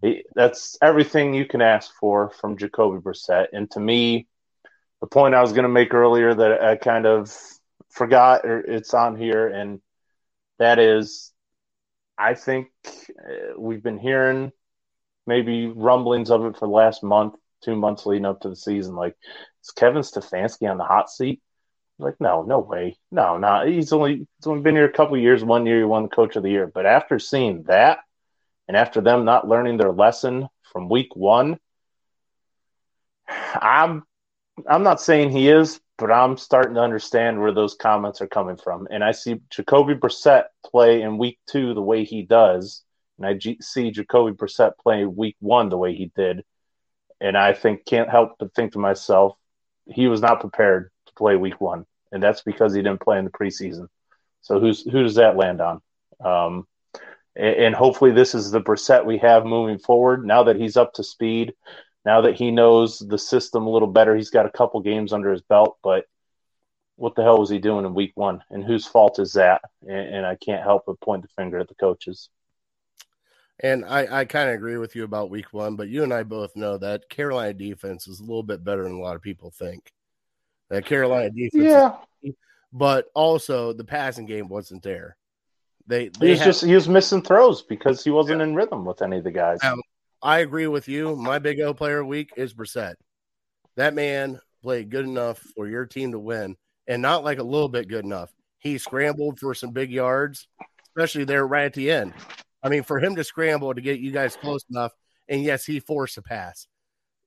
he, that's everything you can ask for from Jacoby Brissett. And to me, the point I was going to make earlier that I kind of forgot, or it's on here, and that is, I think uh, we've been hearing maybe rumblings of it for the last month, two months leading up to the season. Like, is Kevin Stefanski on the hot seat? Like, no, no way. No, no. He's only he's only been here a couple years. One year he won coach of the year. But after seeing that, and after them not learning their lesson from week one, I'm I'm not saying he is, but I'm starting to understand where those comments are coming from. And I see Jacoby Brissett play in week two the way he does, and I see Jacoby Brissett play week one the way he did, and I think can't help but think to myself, he was not prepared play week one and that's because he didn't play in the preseason. So who's who does that land on? Um, and, and, hopefully this is the Brissett we have moving forward. Now that he's up to speed, now that he knows the system a little better, he's got a couple games under his belt. But what the hell was he doing in Week One? And whose fault is that? And, and I can't help but point the finger at the coaches.
And I, I kind of agree with you about week one, but you and I both know that Carolina defense is a little bit better than a lot of people think. That Carolina defense,
yeah,
but also the passing game wasn't there. They,
they he was just he was missing throws because he wasn't yeah. in rhythm with any of the guys. Um,
I agree with you. My big O player week is Brissett. That man played good enough for your team to win, and not like a little bit good enough. He scrambled for some big yards, especially there right at the end. I mean, for him to scramble to get you guys close enough, and yes, he forced a pass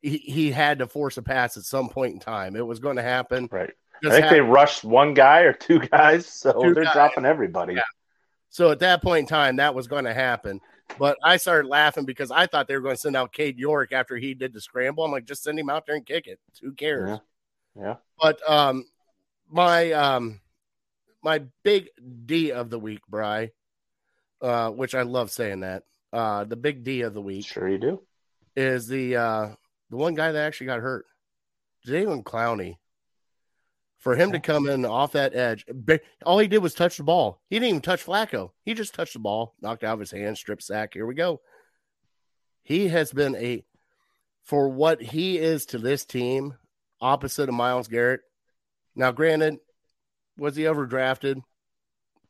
he, he had to force a pass at some point in time. It was going to happen.
Right. I think they rushed one guy or two guys, so they they're guys. dropping everybody. Yeah.
So at that point in time, that was going to happen. But I started laughing because I thought they were going to send out Cade York after he did the scramble. I'm like, just send him out there and kick it. Who cares?
Yeah. yeah.
But um, my um, my big D of the week, Bry, uh, which I love saying that. Uh, the big D of the week.
Sure, you do.
Is the uh, the one guy that actually got hurt, Jadeveon Clowney, for him to oh. come in off that edge, all he did was touch the ball. He didn't even touch Flacco. He just touched the ball, knocked out of his hand, strip sack. Here we go. He has been a, for what he is to this team, opposite of Myles Garrett. Now, granted, was he overdrafted?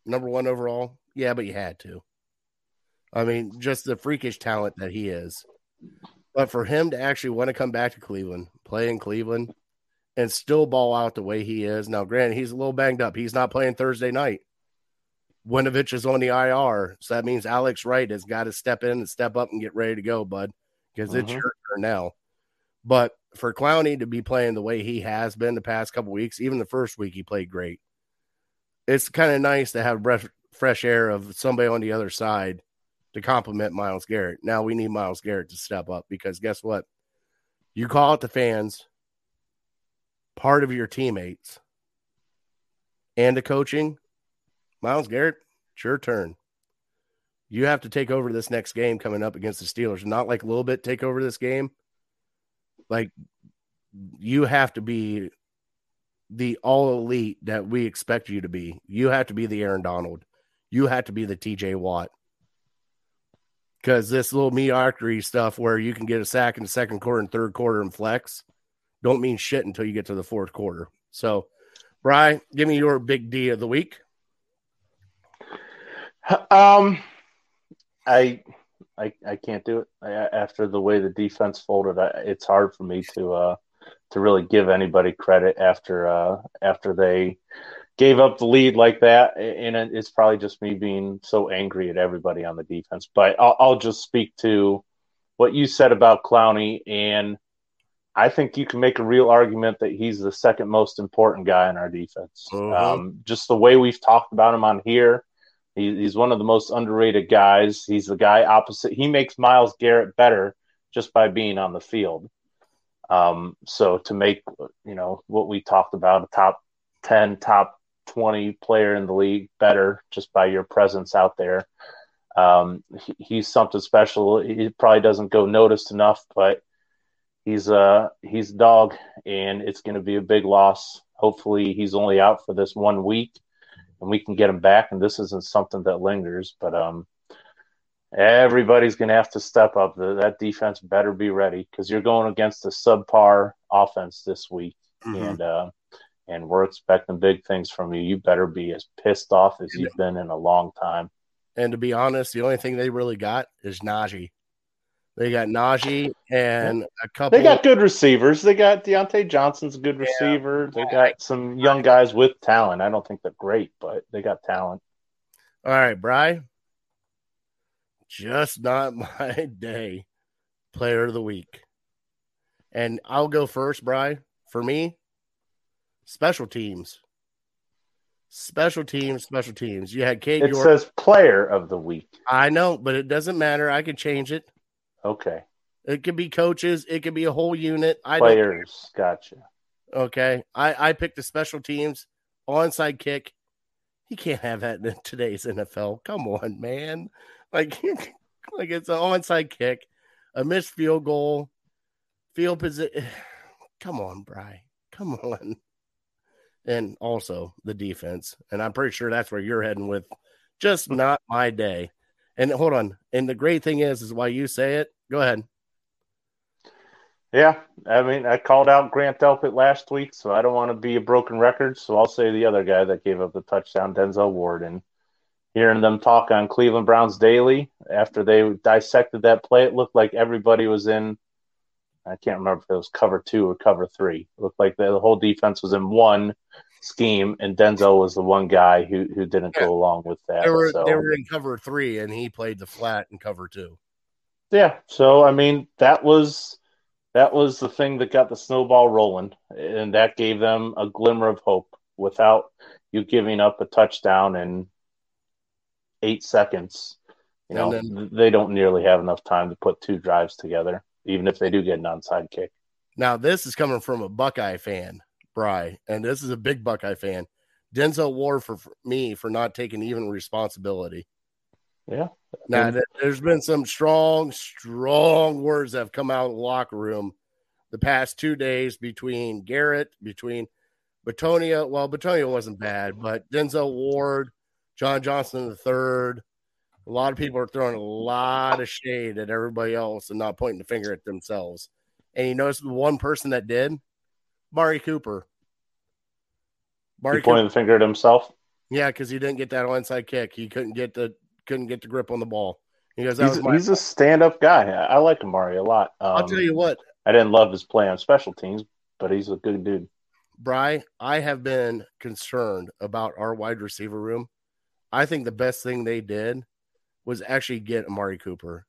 Number one overall? Yeah, but you had to. I mean, just the freakish talent that he is. But for him to actually want to come back to Cleveland, play in Cleveland, and still ball out the way he is now, granted, he's a little banged up. He's not playing Thursday night. Winovich is on the IR, so that means Alex Wright has got to step in and step up and get ready to go, bud, because mm-hmm. it's your turn now. But for Clowney to be playing the way he has been the past couple weeks, even the first week he played great. It's kind of nice to have breath, fresh air of somebody on the other side to complement Myles Garrett. Now we need Myles Garrett to step up because guess what? You call out the fans, part of your teammates, and the coaching. Myles Garrett, it's your turn. You have to take over this next game coming up against the Steelers. Not like a little bit take over this game. Like you have to be the all elite that we expect you to be. You have to be the Aaron Donald. You have to be the TJ Watt. Because this little mediocrity stuff where you can get a sack in the second quarter and third quarter and flex don't mean shit until you get to the fourth quarter. So, Brian, give me your big D of the week.
Um, I, I, I can't do it I, after the way the defense folded. I, it's hard for me to uh to really give anybody credit after uh after they gave up the lead like that. And it's probably just me being so angry at everybody on the defense. But I'll, I'll just speak to what you said about Clowney and. I think you can make a real argument that he's the second most important guy in our defense.
Mhm.
Um, just the way we've talked about him on here, he, he's one of the most underrated guys. He's the guy opposite. He makes Myles Garrett better just by being on the field. Um, so to make you know what we talked about, a top ten, top twenty player in the league better just by your presence out there. Um, he, he's something special. He probably doesn't go noticed enough, but he's uh he's a dog and it's going to be a big loss hopefully he's only out for this one week and we can get him back and this isn't something that lingers but um everybody's going to have to step up the, that defense better be ready because you're going against a subpar offense this week
Mhm.
and uh and we're expecting big things from you you better be as pissed off as you've been in a long time
And to be honest, the only thing they really got is Najee. They got Najee and a couple.
They got good receivers. They got Diontae Johnson's a good receiver. They got some young guys with talent. I don't think they're great, but they got talent.
All right, Bry. Just not my day. Player of the week. And I'll go first, Bry. For me, special teams. Special teams, special teams. You had Cade
It
York.
says player of the week.
I know, but it doesn't matter. I can change it.
Okay.
It could be coaches. It could be a whole unit. I
Players. Gotcha.
Okay. I, I picked the special teams, onside kick. You can't have that in today's NFL. Come on, man. Like, like it's an onside kick, a missed field goal, field position. Come on, Bry. Come on. And also the defense. And I'm pretty sure that's where you're heading with just not my day. And hold on. And the great thing is, is why you say it. Go ahead.
Yeah. I mean, I called out Grant Delpit last week, so I don't want to be a broken record. So I'll say the other guy that gave up the touchdown, Denzel Ward. And hearing them talk on Cleveland Browns daily after they dissected that play, it looked like everybody was in. I can't remember if it was cover two or cover three. It looked like the, whole defense was in one scheme, and Denzel was the one guy who who didn't
Yeah.
go along with that.
They were
so.
they were in cover three, and he played the flat in cover two.
Yeah, so I mean that was that was the thing that got the snowball rolling, and that gave them a glimmer of hope. Without you giving up a touchdown in eight seconds, you know
And
they don't nearly have enough time to put two drives together, even if they do get an onside kick.
Now, this is coming from a Buckeye fan, Bry, and this is a big Buckeye fan. Denzel Ward for, for me for not taking even responsibility.
Yeah,
Now, th- there's been some strong, strong words that have come out of the locker room the past two days between Garrett, between Bitonio. Well, Bitonio wasn't bad, but Denzel Ward, John Johnson the third. A lot of people are throwing a lot of shade at everybody else and not pointing the finger at themselves. And you notice the one person that did, Mari Cooper.
he
Mari Cooper,
pointed the finger at himself.
yeah, because he didn't get that onside kick. He couldn't get the couldn't get the grip on the ball. He goes,
He's, he's a stand-up guy. I, I like Amari a lot. Um,
I'll tell you what,
I didn't love his play on special teams, but he's a good dude.
Bry, I have been concerned about our wide receiver room. I think the best thing they did was actually get Amari Cooper.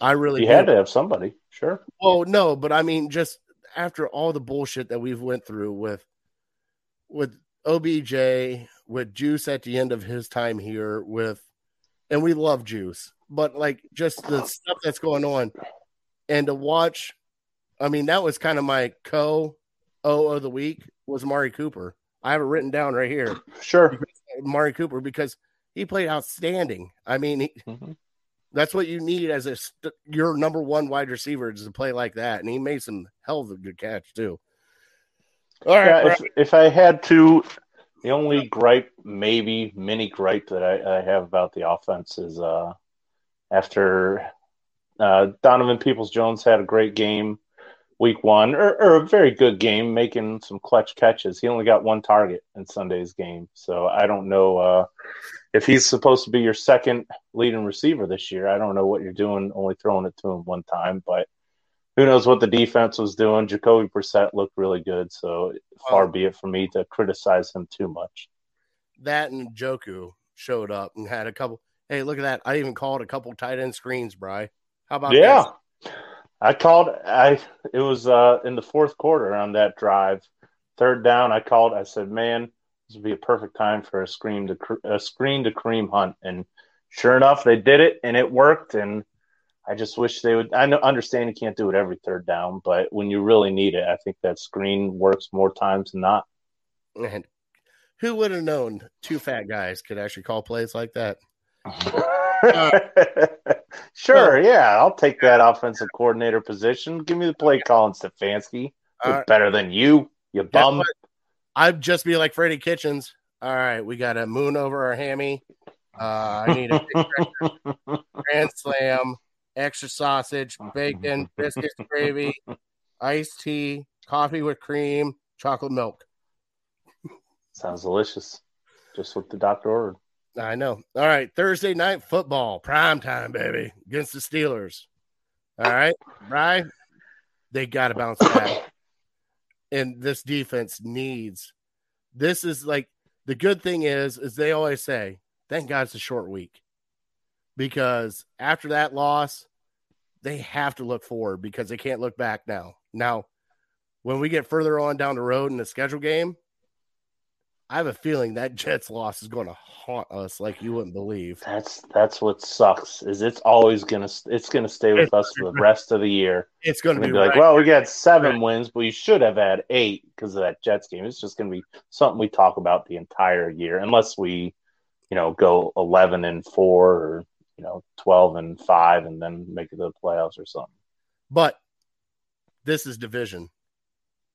I really
had to have somebody, sure.
Well, no, but I mean, just after all the bullshit that we've went through with with OBJ, with Juice at the end of his time here, with and we love Juice, but like just the stuff that's going on, and to watch, I mean, that was kind of my co O of the week was Mari Cooper. I have it written down right here,
Sure.
Mari Cooper, because he played outstanding. I mean, he,
hmm
that's what you need as a st- your number one wide receiver is to play like that, and he made some hell of a good catch too. All right,
Yeah, if, if I had to, the only gripe, maybe mini gripe that I, I have about the offense is uh, after uh, Donovan Peoples Jones had a great game week one, or, or a very good game, making some clutch catches. He only got one target in Sunday's game. So I don't know uh, if he's supposed to be your second leading receiver this year. I don't know what you're doing, only throwing it to him one time, but who knows what the defense was doing. Jacoby Brissett looked really good, so far be it for me to criticize him too much.
that and Njoku showed up and had a couple. Hey, look at that! I even called a couple tight end screens, Bry. How about
Yeah.
this?
I called I it was uh in the fourth quarter on that drive. Third down, I called I said, "Man, this would be a perfect time for a screen to a screen to Kareem Hunt." And sure enough, they did it and it worked and I just wish they would I know, understand you can't do it every third down, but when you really need it, I think that screen works more times than not.
And who would have known two fat guys could actually call plays like that?
sure, yeah, I'll take that offensive coordinator position. Give me the play calling Stefanski.
Right.
better than you, you bum.
I'd just be like Freddie Kitchens. All right, we got a moon over our hammy. Uh, I need a big grand slam, extra sausage, bacon, biscuits, gravy, iced tea, coffee with cream, chocolate milk.
Sounds delicious. Just what the doctor ordered.
I know. All right, Thursday night football, prime time, baby, against the Steelers. All right, right? They got to bounce back, and this defense needs. This is like the good thing is, is they always say, "Thank God it's a short week," because after that loss, they have to look forward because they can't look back now. Now, when we get further on down the road in the schedule game, I have a feeling that Jets loss is going to haunt us like you wouldn't believe.
That's that's what sucks. Is it's always gonna it's gonna stay with us for the rest of the year.
It's to
gonna
be,
be like, well, we got seven
Right.
wins, but you should have had eight because of that Jets game. It's just gonna be something we talk about the entire year, unless we, you know, go eleven and four or you know twelve and five, and then make it to the playoffs or something.
but this is division.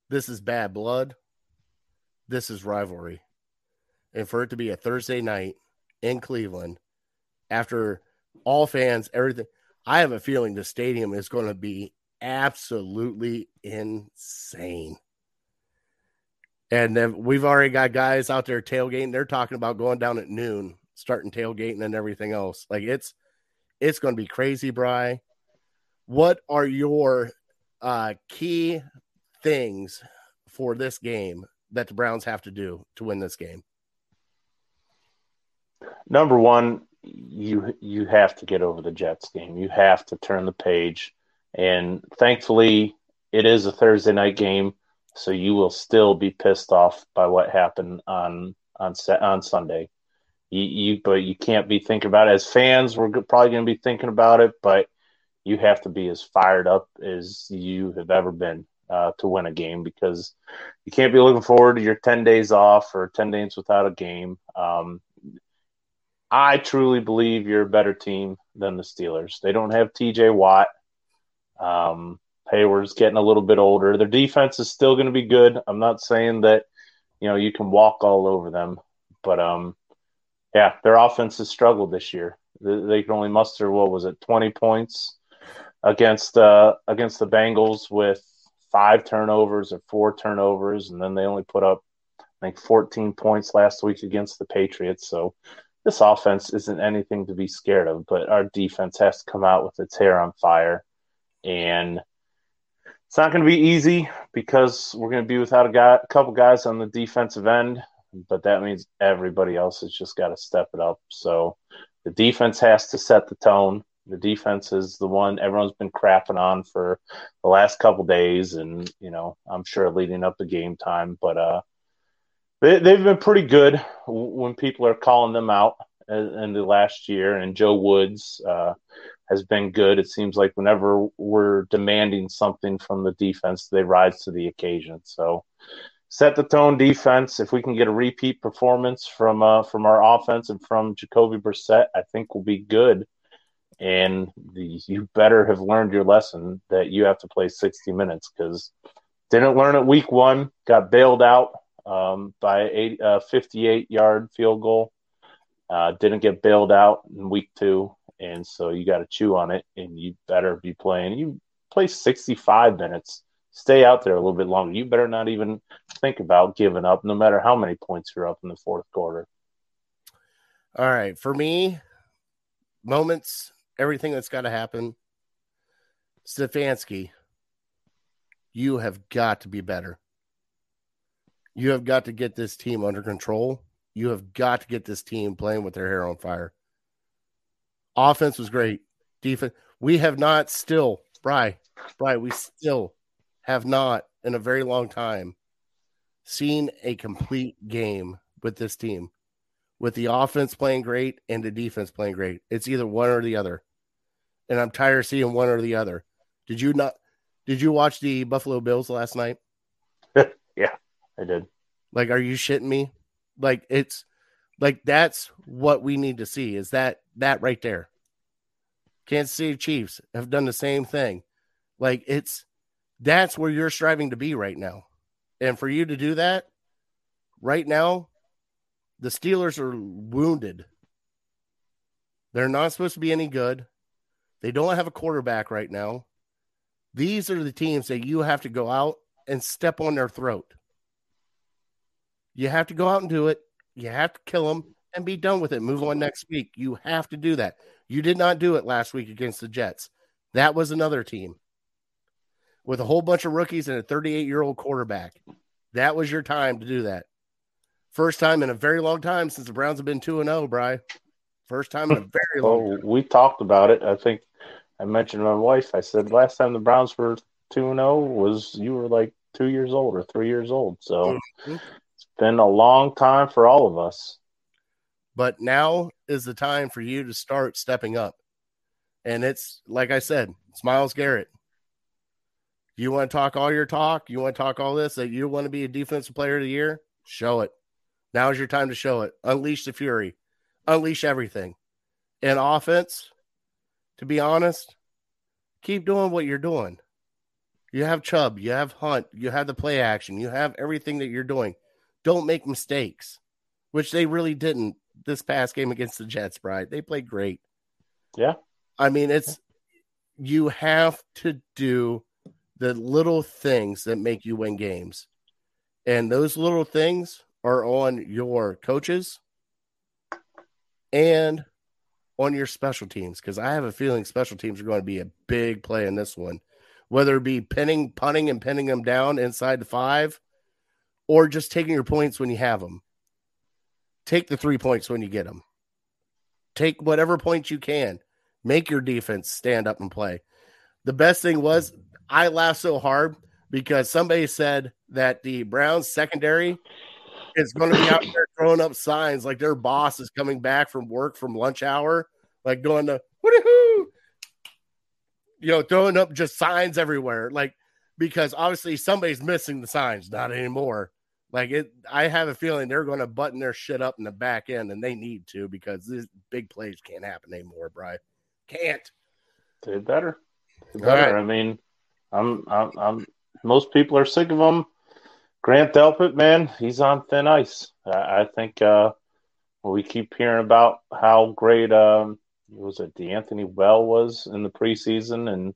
This is bad blood. This is rivalry. And for it to be a Thursday night in Cleveland, after all fans, everything, I have a feeling the stadium is going to be absolutely insane. And then we've already got guys out there tailgating. They're talking about going down at noon, starting tailgating and everything else. Like it's it's going to be crazy, Bry. What are your uh, key things for this game that the Browns have to do to win this game?
Number one, you you have to get over the Jets game. You have to turn the page, and thankfully, it is a Thursday night game, so you will still be pissed off by what happened on on on Sunday. You, you but you can't be thinking about it as fans. We're probably going to be thinking about it, but you have to be as fired up as you have ever been uh, to win a game because you can't be looking forward to your ten days off or ten days without a game. Um, I truly believe you're a better team than the Steelers. They don't have TJ Watt. Um, Heyward's getting a little bit older. Their defense is still going to be good. I'm not saying that you know you can walk all over them, but um, yeah, their offense has struggled this year. They, they can only muster what was it, 20 points against uh, against the Bengals with five turnovers or four turnovers, and then they only put up I think 14 points last week against the Patriots. So this offense isn't anything to be scared of, but our defense has to come out with its hair on fire. And it's not going to be easy because we're going to be without a, guy, a couple guys on the defensive end, but that means everybody else has just got to step it up. So the defense has to set the tone. The defense is the one everyone's been crapping on for the last couple days, and you know I'm sure leading up to game time. But uh, they, they've been pretty good when people are calling them out in the last year, and Joe Woods uh, has been good. It seems like whenever we're demanding something from the defense, they rise to the occasion. So set the tone defense. If we can get a repeat performance from uh, from our offense and from Jacoby Brissett, I think we'll be good. And the, you better have learned your lesson that you have to play 60 minutes because didn't learn it week one, got bailed out um, by a uh, 58 yard field goal. Uh, didn't get bailed out in week two, and so you got to chew on it, and you better be playing. You play 65 minutes, stay out there a little bit longer. You better not even think about giving up, no matter how many points you're up in the fourth quarter.
All right, for me, moments, everything that's got to happen. Stefanski, you have got to be better. You have got to get this team under control. You have got to get this team playing with their hair on fire. Offense was great. Defense, we have not still, Bry, Bry, we still have not in a very long time seen a complete game with this team, with the offense playing great and the defense playing great. It's either one or the other. And I'm tired of seeing one or the other. Did you not? Did you watch the Buffalo Bills last night?
yeah, I did.
Like, are you shitting me? Like, it's like that's what we need to see is that that right there. Kansas City Chiefs have done the same thing. Like, it's that's where you're striving to be right now. And for you to do that right now, the Steelers are wounded. They're not supposed to be any good. They don't have a quarterback right now. These are the teams that you have to go out and step on their throat. You have to go out and do it. You have to kill them and be done with it. Move on next week. You have to do that. You did not do it last week against the Jets. That was another team with a whole bunch of rookies and a 38 year old quarterback. That was your time to do that. First time in a very long time since the Browns have been 2 0, Bry. First time in a very long
oh, We talked about it. I think I mentioned my wife. I said last time the Browns were 2 0 was you were like two years old or three years old. So mm-hmm. it's been a long time for all of us.
But now is the time for you to start stepping up. And it's like I said, it's Myles Garrett. You want to talk all your talk? You want to talk all this that you want to be a defensive player of the year? Show it. Now is your time to show it. Unleash the fury. Unleash everything. And offense, to be honest, keep doing what you're doing. You have Chubb, you have Hunt, you have the play action, you have everything that you're doing. Don't make mistakes, which they really didn't this past game against the Jets, Bride. They played great.
Yeah.
I mean, it's you have to do the little things that make you win games. And those little things are on your coaches and on your special teams because I have a feeling special teams are going to be a big play in this one, whether it be pinning, punting, and pinning them down inside the five, or just taking your points when you have them. Take the three points when you get them. Take whatever points you can. Make your defense stand up and play. The best thing was I laughed so hard because somebody said that the Browns secondary is going to be out there throwing up signs like their boss is coming back from work from lunch hour, like going to woohoo, you know, throwing up just signs everywhere, like because obviously somebody's missing the signs, not anymore. Like it, I have a feeling they're going to button their shit up in the back end, and they need to because these big plays can't happen anymore, Brian. Can't.
They better. They better. Right. I mean, I'm, I'm, I'm. Most people are sick of them Grant Delpit, man, he's on thin ice. I, I think uh, we keep hearing about how great um, was it D'Anthony Bell was in the preseason and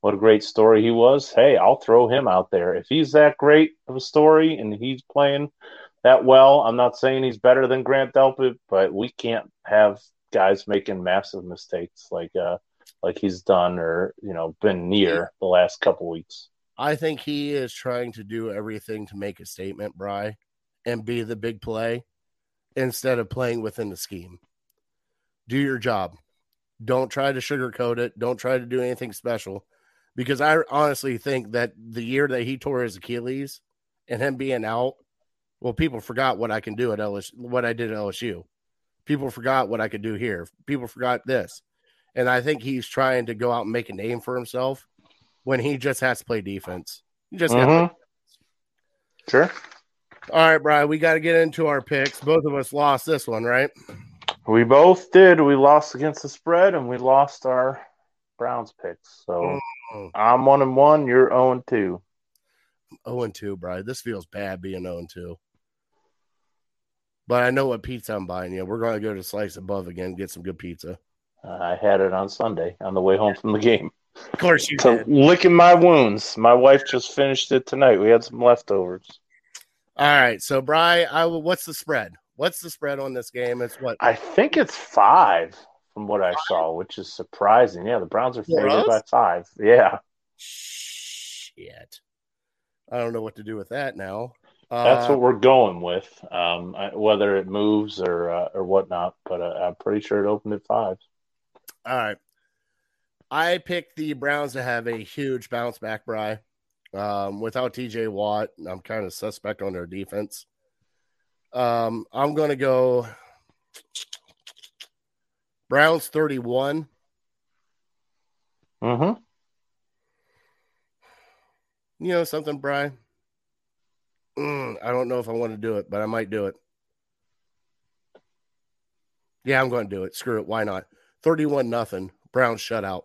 what a great story he was. Hey, I'll throw him out there. If he's that great of a story and he's playing that well, I'm not saying he's better than Grant Delpit, but we can't have guys making massive mistakes like uh like he's done or you know been near the last couple weeks.
I think he is trying to do everything to make a statement, Bry, and be the big play instead of playing within the scheme. Do your job. Don't try to sugarcoat it. Don't try to do anything special. Because I honestly think that the year that he tore his Achilles and him being out, well, people forgot what I can do at LSU, what I did at LSU. People forgot what I could do here. People forgot this. And I think he's trying to go out and make a name for himself when he just has to play defense. Just
Mhm. Sure.
All right, Brian, we got to get into our picks. Both of us lost this one, right?
We both did. We lost against the spread, and we lost our Browns picks. So
Mm.
I'm one and one. You're zero and two.
0 and 2, Brian. This feels bad being 0 and 2. But I know what pizza I'm buying you. We're going to go to Slice Above again get some good pizza.
I had it on Sunday on the way home from the game.
Of course you
So
did.
licking my wounds. My wife just finished it tonight. We had some leftovers.
All right. So, Bry, I will, what's the spread? What's the spread on this game? It's what?
I think it's five from what I saw, which is surprising. Yeah, the Browns are favored by five. Yeah,
Shit. I don't know what to do with that now.
that's
Uh,
what we're going with. Um, I, whether it moves or uh, or whatnot, but uh, I'm pretty sure it opened at five.
All right. I picked the Browns to have a huge bounce back, Bry. Um, without TJ Watt, I'm kind of suspect on their defense. Um, I'm going to go Browns 31.
Mm-hmm.
You know something, Bry? Mm, I don't know if I want to do it, but I might do it. Yeah, I'm going to do it. Screw it. Why not? 31 nothing. Browns shutout.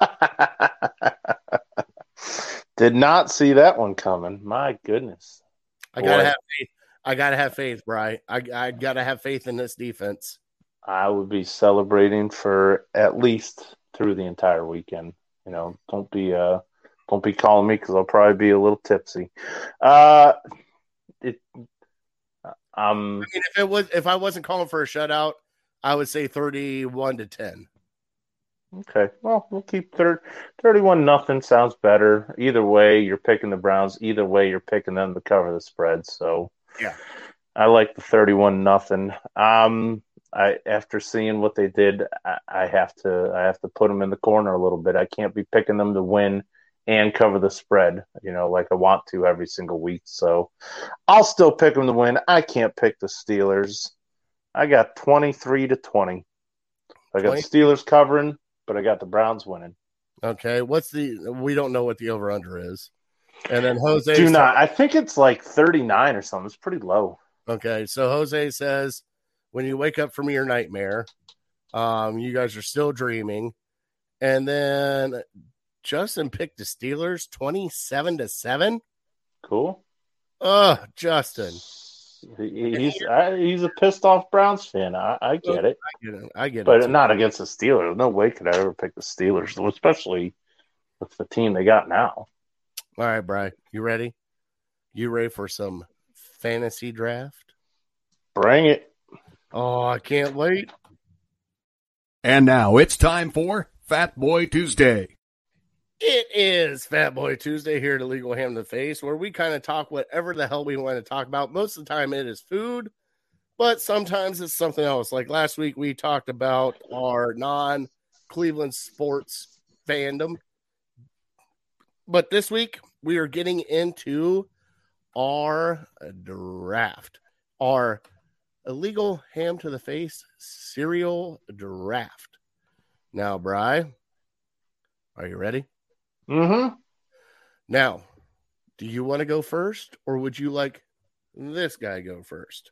Did not see that one coming. My goodness.
I gotta have faith. I gotta have faith, Bry. I I gotta have faith in this defense.
I would be celebrating for at least through the entire weekend. You know, don't be uh, don't be calling me because I'll probably be a little tipsy. Uh, it, um,
I mean, if it was if I wasn't calling for a shutout, I would say thirty-one to ten.
Okay. Well, we'll keep thir- thirty-one. Nothing sounds better. Either way, you're picking the Browns. Either way, you're picking them to cover the spread. So,
Yeah.
I like the thirty-one. Nothing. Um, I after seeing what they did, I, I have to I have to put them in the corner a little bit. I can't be picking them to win and cover the spread, you know, like I want to every single week. So I'll still pick them to win. I can't pick the Steelers. I got twenty three to twenty. I got
20?
Steelers covering, but I got the Browns winning.
Okay, what's the? We don't know what the over/under is. And then Jose.
Do not. I think it's like thirty nine or something. It's pretty low.
Okay, so Jose says, when you wake up from your nightmare, um, you guys are still dreaming, and then Justin picked the Steelers twenty-seven to seven.
Cool.
Oh, Justin,
He's I, he's a pissed off Browns fan. I, I get it.
I get it. I get
but
it.
not against the Steelers. No way could I ever pick the Steelers, especially with the team they got now.
All right, Bry, you ready? You ready for some fantasy draft?
Bring it.
Oh, I can't wait.
And now it's time for Fat Boy Tuesday.
It is Fat Boy Tuesday here at Illegal Ham to the Face, where we kind of talk whatever the hell we want to talk about. Most of the time, it is food, but sometimes it's something else. Like last week, we talked about our non Cleveland sports fandom. But this week, we are getting into our draft, our illegal ham to the face cereal draft. Now, Bry, are you ready?
Mm-hmm.
Now, do you want to go first, or would you like this guy go first?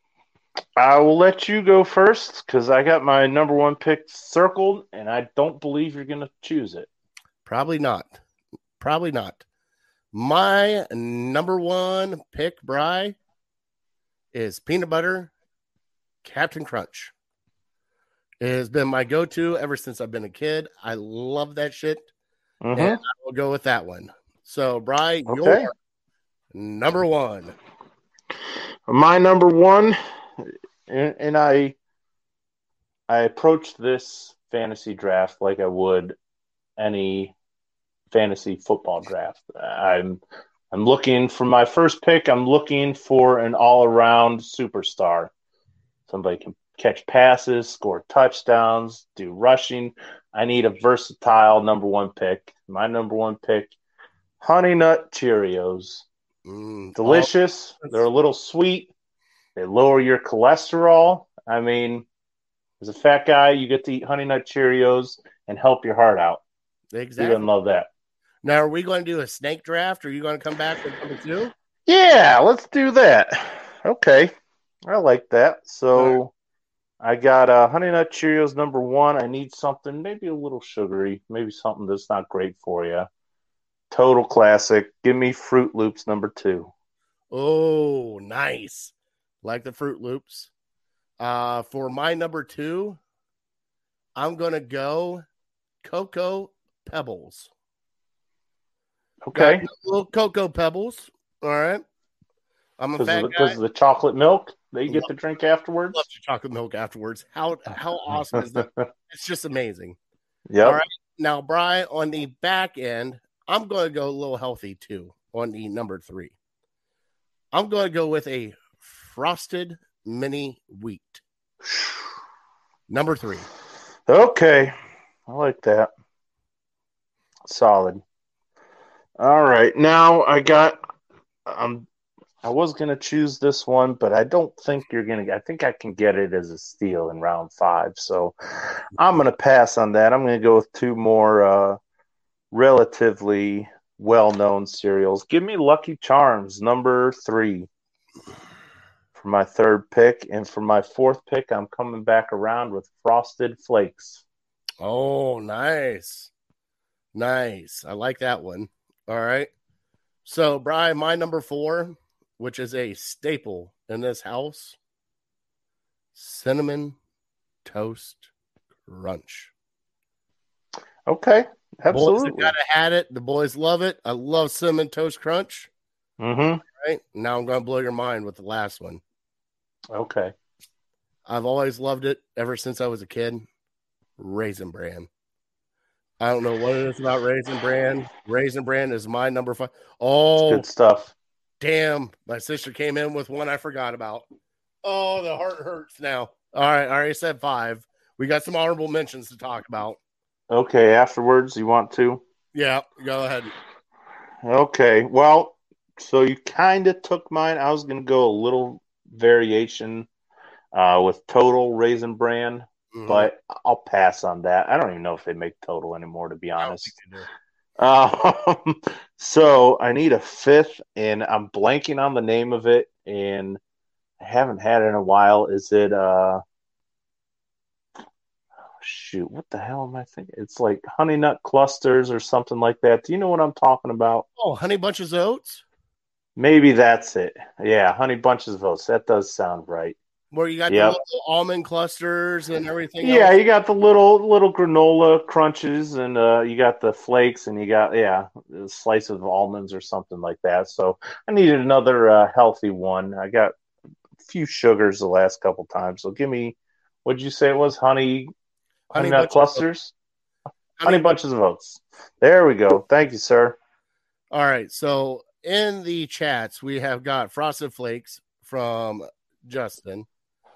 I will let you go first because I got my number one pick circled, and I don't believe you're going to choose it.
Probably not. Probably not. My number one pick, Bry, is peanut butter Captain Crunch. It has been my go to ever since I've been a kid. I love that shit.
Mm-hmm.
And I will go with that one. So, Bry,
Okay.
you're number one.
My number one, and, and I, I approached this fantasy draft like I would any fantasy football draft. I'm, I'm looking for my first pick. I'm looking for an all-around superstar. Somebody can catch passes, score touchdowns, do rushing. I need a versatile number one pick. My number one pick, Honey Nut Cheerios
Mm,
delicious. They're a little sweet. They lower your cholesterol. I mean, As a fat guy, you get to eat Honey Nut Cheerios and help your heart out.
Exactly.
doesn't love that?
Now, are we going to do a snake draft? Or are you going to come back with number two?
Yeah, let's do that. Okay, I like that. So I got uh, Honey Nut Cheerios number one. I need something maybe a little sugary, maybe something that's not great for you. Total classic. Give me Fruit Loops number two.
Oh, nice. Like the Fruit Loops. Uh, for my number two, I'm going to go Cocoa Pebbles.
Okay,
Got little Cocoa Pebbles. All right. I'm a
because
fat
of, the-
guy.
'cause of the chocolate milk you get to drink afterwards.
love your chocolate milk afterwards. How how awesome is that? It's just amazing.
Yeah.
All right. Now, Bry, on the back end, I'm going to go a little healthy too on the number three. I'm going to go with a frosted mini wheat. Number three.
Okay, I like that. Solid. All right, now I got. Um, I was gonna choose this one, but I don't think you're gonna. I think I can get it as a steal in round five, so I'm gonna pass on that. I'm gonna go with two more uh, relatively well-known cereals. Give me Lucky Charms number three for my third pick, and for my fourth pick, I'm coming back around with Frosted Flakes.
Oh, nice. Nice. I like that one. All right. So, Brian, my number four, which is a staple in this house cinnamon toast crunch.
Okay,
Boys
absolutely.
have gotta had it. The boys love it. I love cinnamon toast crunch.
Mm-hmm.
Right now, I'm going to blow your mind with the last one.
Okay.
I've always loved it ever since I was a kid. Raisin Bran. I don't know what it is about Raisin Bran. Raisin Bran is my number five. Oh,
Good stuff.
Damn. My sister came in with one I forgot about. Oh, the heart hurts now. All right. I already said five. We got some honorable mentions to talk about.
Okay, afterwards, you want to?
Yeah, go ahead.
Okay. Well, so you kind of took mine. I was going to go a little variation uh, with Total Raisin Bran,
Mhm.
but I'll pass on that. I don't even know if they make Total anymore, to be honest.
Think they do.
Um, so I need a fifth, and I'm blanking on the name of it, and I haven't had it in a while. Is it uh? Shoot, what the hell am I thinking? It's like honey nut clusters or something like that. Do you know what I'm talking about?
Oh, Honey Bunches of Oats,
Maybe that's it. Yeah, honey bunches of oats. That does sound right.
Where you got
Yep.
the little almond clusters and everything.
Yeah,
else.
you got the little little granola crunches, and uh, you got the flakes, and you got yeah, a slice of almonds or something like that. So I needed another uh, healthy one. I got a few sugars the last couple times. So give me, what'd you say it was? Honey, honey, nut
Bunches of Oats.
clusters, honey bunches of oats. There we go. Thank you, sir.
All right. So in the chats, we have got Frosted Flakes from Justin.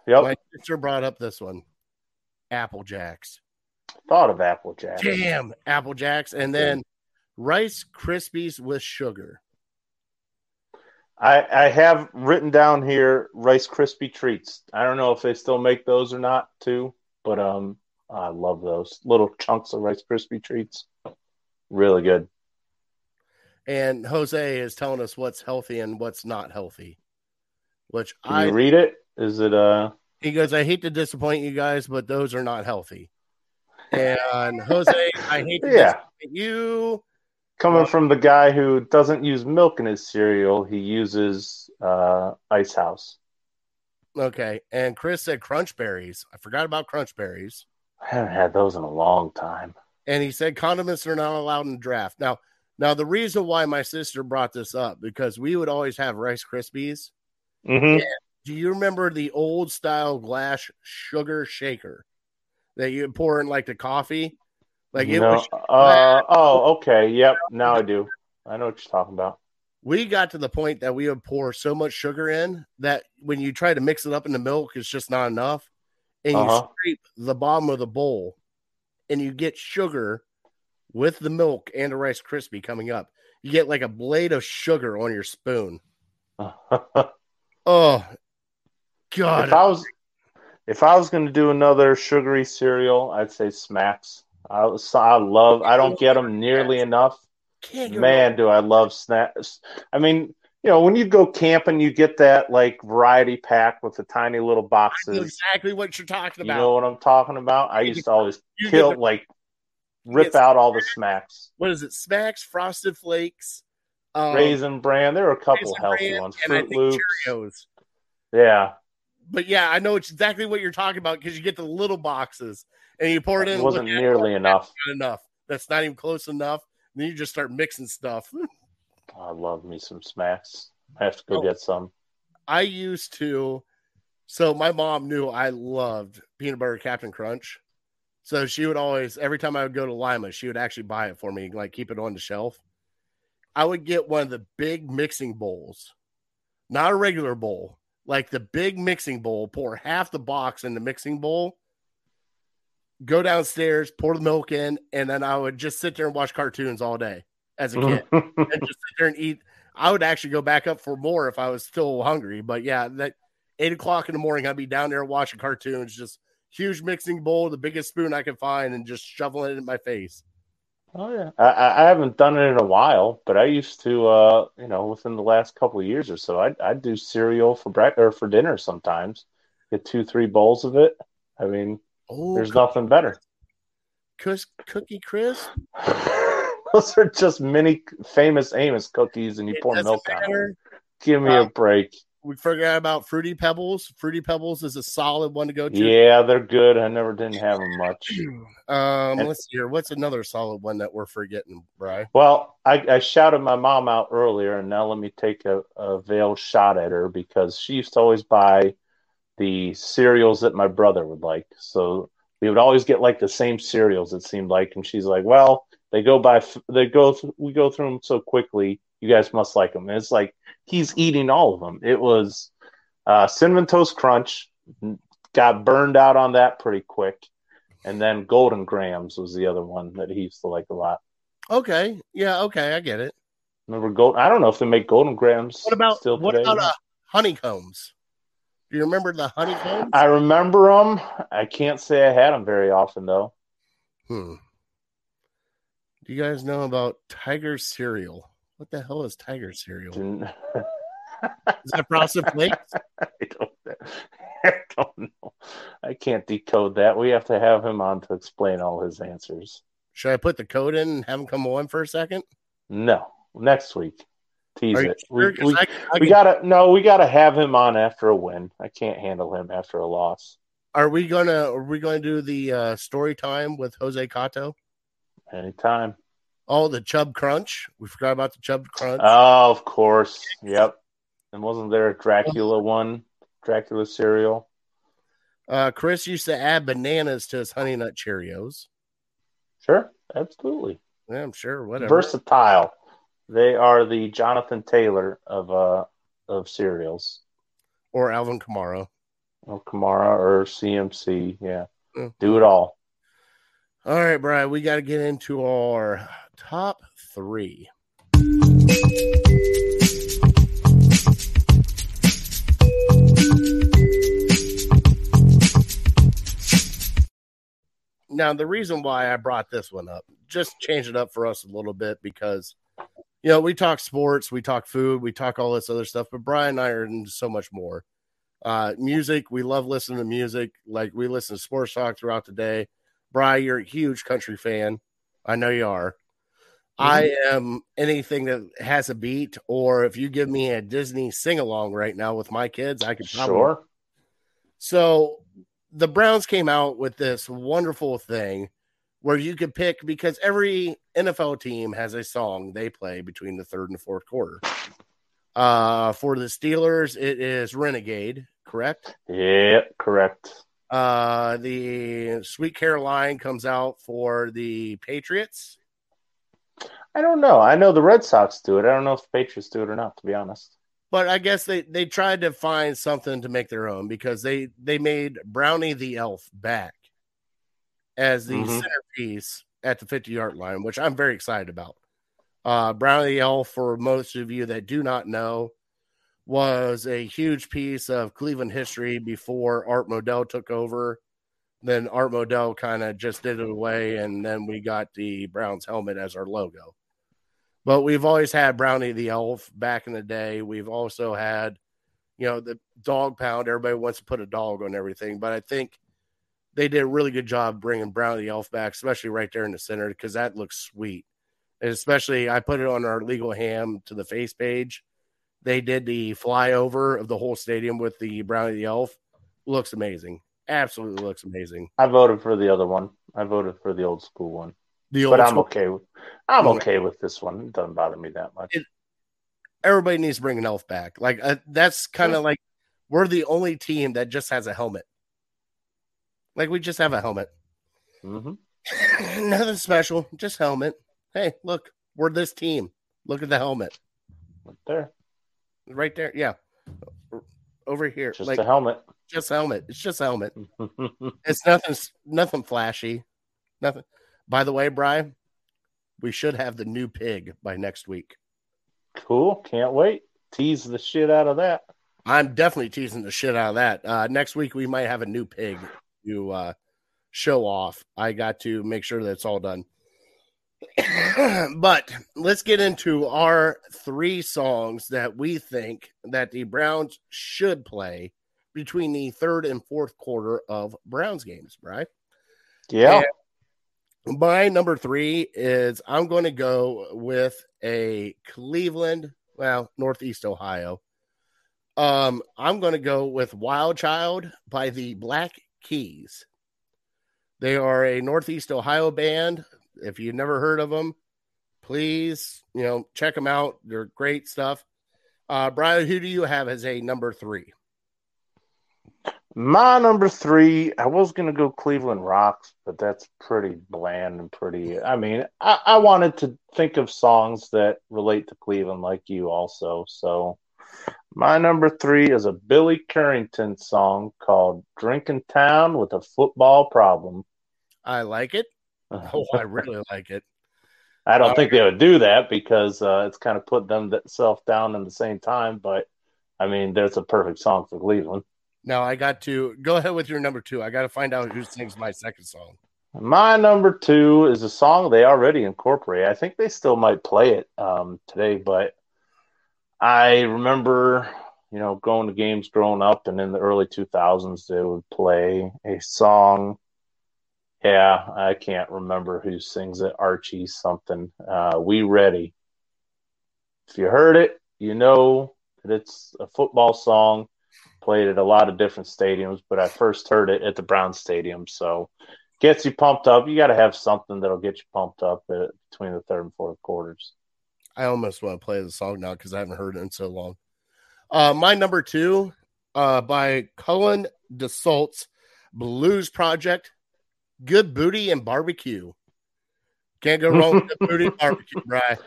Yep,
My sister brought up this one Apple Jacks.
thought of Applejack.
Damn, Apple Jacks. And then Rice Krispies with sugar.
I, I have written down here Rice Krispie treats. I don't know if they still make those or not too, but um, I love those little chunks of Rice Krispie treats. Really good.
And Jose is telling us what's healthy and what's not healthy. Which
Can
I
you read it? Is it uh?
he goes, I hate to disappoint you guys, but those are not healthy. And Jose, I hate to
Yeah,
disappoint you.
coming from the guy who doesn't use milk in his cereal, he uses uh Ice House.
Okay. And Chris said crunch berries. I forgot about crunch berries.
I haven't had those in a long time.
and he said condiments are not allowed in draft. Now, now the reason why my sister brought this up because we would always have Rice Krispies.
Mm-hmm.
Do you remember the old style glass sugar shaker that you pour in like the coffee? Like it
no,
was.
uh, oh, okay. Yep. Now I do. I know what you're talking about.
We got to the point that we would pour so much sugar in that when you try to mix it up in the milk, it's just not enough, and
Uh-huh.
you scrape the bottom of the bowl, and you get sugar with the milk and a Rice Krispie coming up. You get like a blade of sugar on your spoon. Oh, God.
if I was If I was going to do another sugary cereal, I'd say Smacks. I, I love. I don't get them nearly enough. Man, do I love Smacks! I mean, you know, when you go camping, you get that like variety pack with the tiny little boxes.
exactly what you're talking about.
You know what I'm talking about? I used to always
You
kill
the-
like rip out all the smacks.
what is it? Smacks, Frosted Flakes, um,
Raisin bran. There were a couple
Raisin
healthy
Bran,
ones. Fruit Loops.
Cheerios.
Yeah,
But yeah, I know it's exactly what you're talking about because you get the little boxes and you pour it in.
it wasn't
at it,
nearly enough.
enough. That's not even close enough. then you just start mixing stuff.
I love me some smacks. I have to go
Oh.
get some.
I used to. So my mom knew I loved peanut butter Captain Crunch. So she would always, every time I would go to Lima, she would actually buy it for me, like keep it on the shelf. I would get one of the big mixing bowls, not a regular bowl, like the big mixing bowl, pour half the box in the mixing bowl, go downstairs, pour the milk in, and then I would just sit there and watch cartoons all day as a kid and just sit there and eat. I would actually go back up for more if I was still hungry. But yeah, that eight o'clock in the morning, I'd be down there watching cartoons, just huge mixing bowl, the biggest spoon I could find, and just shoveling it in my face.
Oh yeah, I- I, I haven't done it in a while, but I used to. Uh, you know, within the last couple of years or so, I'd, I'd do cereal for breakfast or for dinner sometimes. Get two, three bowls of it. I mean,
Oh,
there's nothing better.
Cus- cookie crisp.
Those are just mini famous Amos cookies, and you
It
pour
doesn't
milk on them. Give me a break.
We forgot about Fruity Pebbles. Fruity Pebbles is a solid one to go to.
Yeah, they're good. I never didn't have them much.
Um,
And-
let's see here. What's another solid one that we're forgetting, Bry?
Well, I, I shouted my mom out earlier, and now let me take a, a veiled shot at her because she used to always buy the cereals that my brother would like. So we would always get like the same cereals. It seemed like, and she's like, "Well, they go by, they go, we go through them so quickly. You guys must like them." And it's like he's eating all of them. It was uh, cinnamon toast crunch. Got burned out on that pretty quick, and then Golden Grahams was the other one that he used to like a lot.
Okay. Yeah. Okay. I get it.
Remember gold? I don't know if they make Golden Grahams.
What about
still
what
today.
about uh, honeycombs? Do you remember the honeycombs?
I remember them. I can't say I had them very often though.
Hmm. Do you guys know about Tiger cereal? What the hell is Tiger cereal? Is that frosted flakes?
I don't. I don't know. I can't decode that. We have to have him on to explain all his answers.
Should I put the code in and have him come on for a second?
No, next week. Tease it.
sure?
We, we,
I- I
we
can-
gotta no. We gotta have him on after a win. I can't handle him after a loss.
Are we gonna are we gonna do the uh, story time with Jose Cato?
Anytime.
Oh, the Chubb Crunch. We forgot about the Chubb Crunch.
Oh, of course. Yep. And wasn't there a Dracula one? Dracula cereal.
Uh, Chris used to add bananas to his Honey Nut Cheerios.
Sure, absolutely.
Yeah, I'm sure. Whatever.
Versatile. They are the Jonathan Taylor of uh of cereals.
or Alvin Kamara.
Or Kamara or CMC. Yeah.
Mm.
Do it all.
All right, Brian, we got to get into our top three. Now, the reason why I brought this one up, just change it up for us a little bit because, you know, we talk sports, we talk food, we talk all this other stuff, but Brian and I are into so much more. Uh, music, we love listening to music. Like we listen to sports talk throughout the day. Brian, you're a huge country fan. I know you are. I am anything that has a beat, or if you give me a Disney sing along right now with my kids, I could probably.
Sure.
So the Browns came out with this wonderful thing where you could pick because every NFL team has a song they play between the third and fourth quarter. Uh, for the Steelers, it is Renegade, correct?
Yeah, correct.
Uh, the Sweet Caroline comes out for the Patriots.
I don't know. I know the Red Sox do it. I don't know if the Patriots do it or not, to be honest.
but I guess they they tried to find something to make their own because they they made Brownie the Elf back as the
Mhm.
centerpiece at the 50 yard line, which I'm very excited about. Uh, Brownie the Elf, for most of you that do not know, was a huge piece of Cleveland history before Art Modell took over. Then Art Modell kind of just did it away, and then we got the Browns helmet as our logo. But we've always had Brownie the Elf back in the day. We've also had, you know, the dog pound. Everybody wants to put a dog on everything, but I think they did a really good job bringing Brownie the Elf back, especially right there in the center, because that looks sweet. And especially, I put it on our legal ham to the face page. They did the flyover of the whole stadium with the Brownie the Elf. Looks amazing. Absolutely looks amazing.
I voted for the other one. I voted for the old school one.
The old
but I'm
school-
okay. With, I'm
Yeah.
okay with this one. It doesn't bother me that much.
It- everybody needs to bring an elf back. Like uh, that's kind of like we're the only team that just has a helmet. Like we just have a helmet.
hmm
Nothing special, just helmet. Hey, look, we're this team. Look at the helmet
Right there,
right there. Yeah, over here,
just
like
a helmet.
just helmet. It's just helmet. It's nothing. Nothing flashy. Nothing. By the way, Brian, we should have the new pig by next week.
cool. Can't wait. Tease the shit out of that.
I'm definitely teasing the shit out of that. Uh, next week we might have a new pig to uh, show off. I got to make sure that it's all done. but let's get into our three songs that we think that the Browns should play between the third and fourth quarter of Browns games, right?
Yeah.
My number three is I'm going to go with a Cleveland, well, Northeast Ohio. Um, I'm going to go with Wild Child by the Black Keys. They are a Northeast Ohio band. If you've never heard of them, please, you know, check them out. They're great stuff. Uh, Brian, who do you have as a number three?
My number three, I was gonna go Cleveland Rocks, but that's pretty bland and pretty. I mean, I, I wanted to think of songs that relate to Cleveland, like you also. So, my number three is a Billy Currington song called "Drinking Town with a Football Problem."
I like it. Oh, I really like it.
I don't think they would do that because uh, it's kind of put themselves down in the same time. But I mean, there's a perfect song for Cleveland.
Now I got to go ahead with your number two. I got to find out who sings my second song.
My number two is a song they already incorporate. I think they still might play it um, today, but I remember, you know, going to games growing up, and in the early 2000s, they would play a song. Yeah, I can't remember who sings it. Archie something. Uh, we ready. If you heard it, you know that it's a football song. Played at a lot of different stadiums, but I first heard it at the Brown Stadium. So gets you pumped up. You got to have something that'll get you pumped up uh, between the third and fourth quarters.
I almost want to play the song now because I haven't heard it in so long. Uh, my number two, uh, by Cullen DeSalt's Blues Project, Good Booty and Barbecue. Can't go wrong with Good Booty and Barbecue, Brian.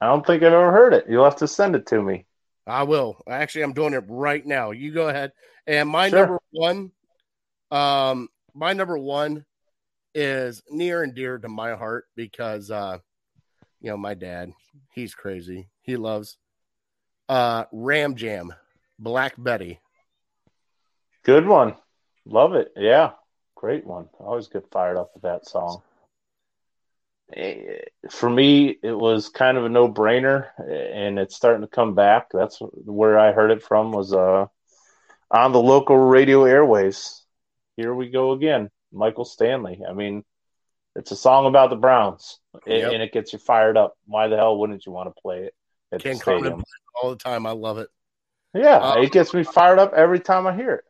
I don't think I've ever heard it. You'll have to send it to me.
I will. Actually, I'm doing it right now. You go ahead. And my
Sure.
number one, um, my number one is near and dear to my heart because uh, you know, my dad, he's crazy. He loves uh Ram Jam, Black Betty.
Good one. Love it. Yeah. Great one. I always get fired up with that song. Eh, For me, it was kind of a no brainer, and it's starting to come back. That's where I heard it from, was uh, on the local radio airways. Here we go again. Michael Stanley. I mean, it's a song about the Browns,
Yep.
and it gets you fired up. Why the hell wouldn't you want to play it at
Ken
the stadium?
plays it all the time. I love it.
Yeah,
Uh,
it gets me fired up every time I hear it.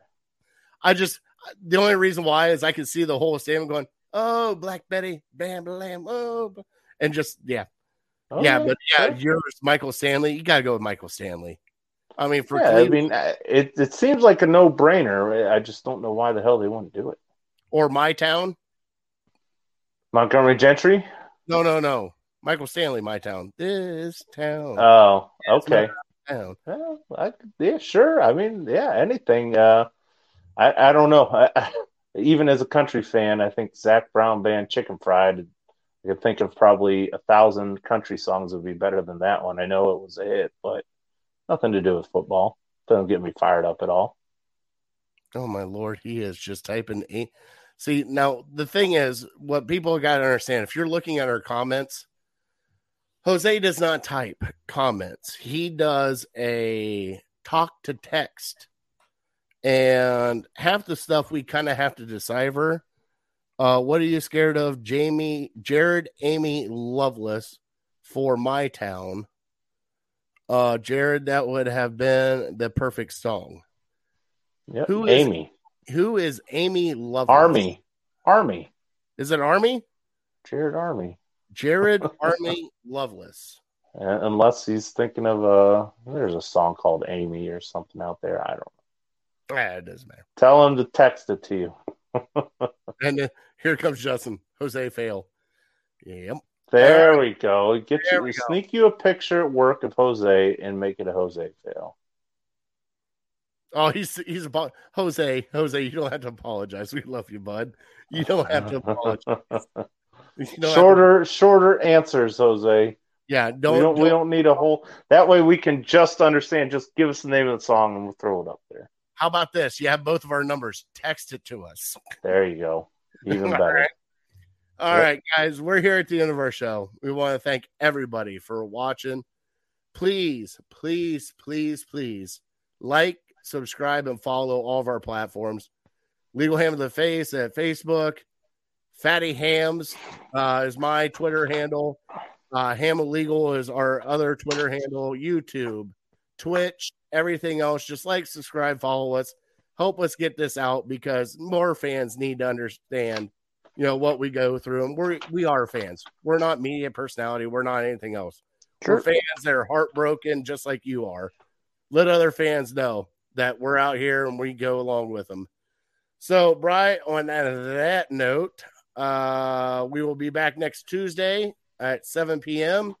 I just the only reason why is I can see the whole stadium going, "Oh, Black Betty, bam, bam, oh," and just yeah,
Oh,
yeah. But yeah,
sure.
yours, Michael Stanley. You got to go with Michael Stanley. I mean, for
yeah, I mean, it it seems like a no brainer. I just don't know why the hell they wouldn't do it.
or my town.
Montgomery Gentry.
No, no, no. Michael Stanley, my town. This town.
Oh, okay.
town.
Well, I, yeah, sure. I mean, yeah, anything. Uh, I I don't know. I, I, even as a country fan, I think Zac Brown band Chicken Fried. I could think of probably a thousand country songs would be better than that one. I know it was a hit, but nothing to do with football. Doesn't get me fired up at all.
Oh my lord, he is just typing. See now, the thing is, what people got to understand: if you're looking at our comments, Jose does not type comments. He does a talk to text, and half the stuff we kind of have to decipher. Uh, what are you scared of, Jamie, Jared, Amy, Loveless for my town? Uh, Jared, that would have been the perfect song.
Yep.
Who is-
Amy?
Who is Amy Loveless?
Army. Army.
Is it Army?
Jared Army.
Jared Army Loveless.
Uh, unless he's thinking of uh there's a song called Amy or something out there. I don't know.
Ah, it doesn't matter.
Tell him to text it to you.
And then here comes Justin. Jose fail. Yep.
There we go. Get you
we go.
sneak you a picture at work of Jose and make it a Jose fail.
Oh, he's he's a Jose. Jose, you don't have to apologize. We love you, bud. You don't have to apologize. Don't to-
shorter, shorter answers, Jose.
yeah,
we
don't,
don't, we
don't-
don't need a whole. That way we can just understand. Just give us the name of the song and we'll throw it up there.
How about this? You have both of our numbers. Text it to us.
There you go. Even better.
right. All
Yep.
right, guys, we're here at the end of our show. We want to thank everybody for watching. Please, please, please, please like, subscribe, and follow all of our platforms. Legal Ham of the Face at Facebook. Fatty Hams uh, is my Twitter handle. Uh, Ham Illegal is our other Twitter handle. YouTube, Twitch, everything else. Just like, subscribe, follow us. Help us get this out because more fans need to understand you know what we go through. And we're we are fans. We're not media personality. We're not anything else. We're fans that are heartbroken just like you are. Let other fans know that we're out here and we go along with them. So brian on that, that note uh we will be back next tuesday at 7 p.m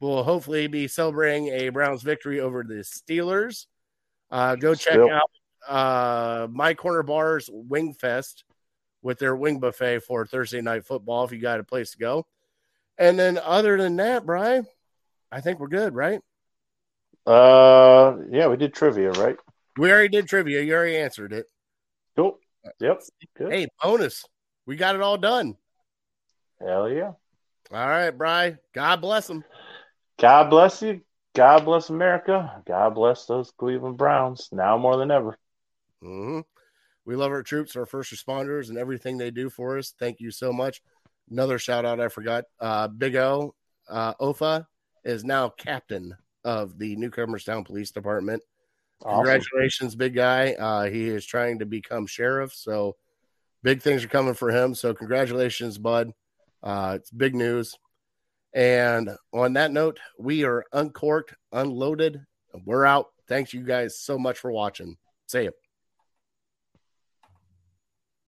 we'll hopefully be celebrating a browns victory over the steelers uh go check
Still.
out uh my corner bars wing fest with their wing buffet for Thursday night football if you got a place to go. And then other than that, Brian, I think we're good, right?
Uh, yeah, we did trivia, right?
We already did trivia. You already answered it.
Cool. Yep. Good.
Hey, bonus. We got it all done.
Hell yeah.
All right, Bry. God bless them.
God bless you. God bless America. God bless those Cleveland Browns now more than ever.
hmm We love our troops, our first responders, and everything they do for us. Thank you so much. Another shout out I forgot. Uh, Big O, uh, Ofa is now captain of the Newcomerstown Police Department.
Awesome.
Congratulations, big guy. Uh, he is trying to become sheriff, so big things are coming for him. So congratulations, bud. Uh, it's big news. And on that note, we are uncorked, unloaded. and We're out. Thanks you guys so much for watching. See you.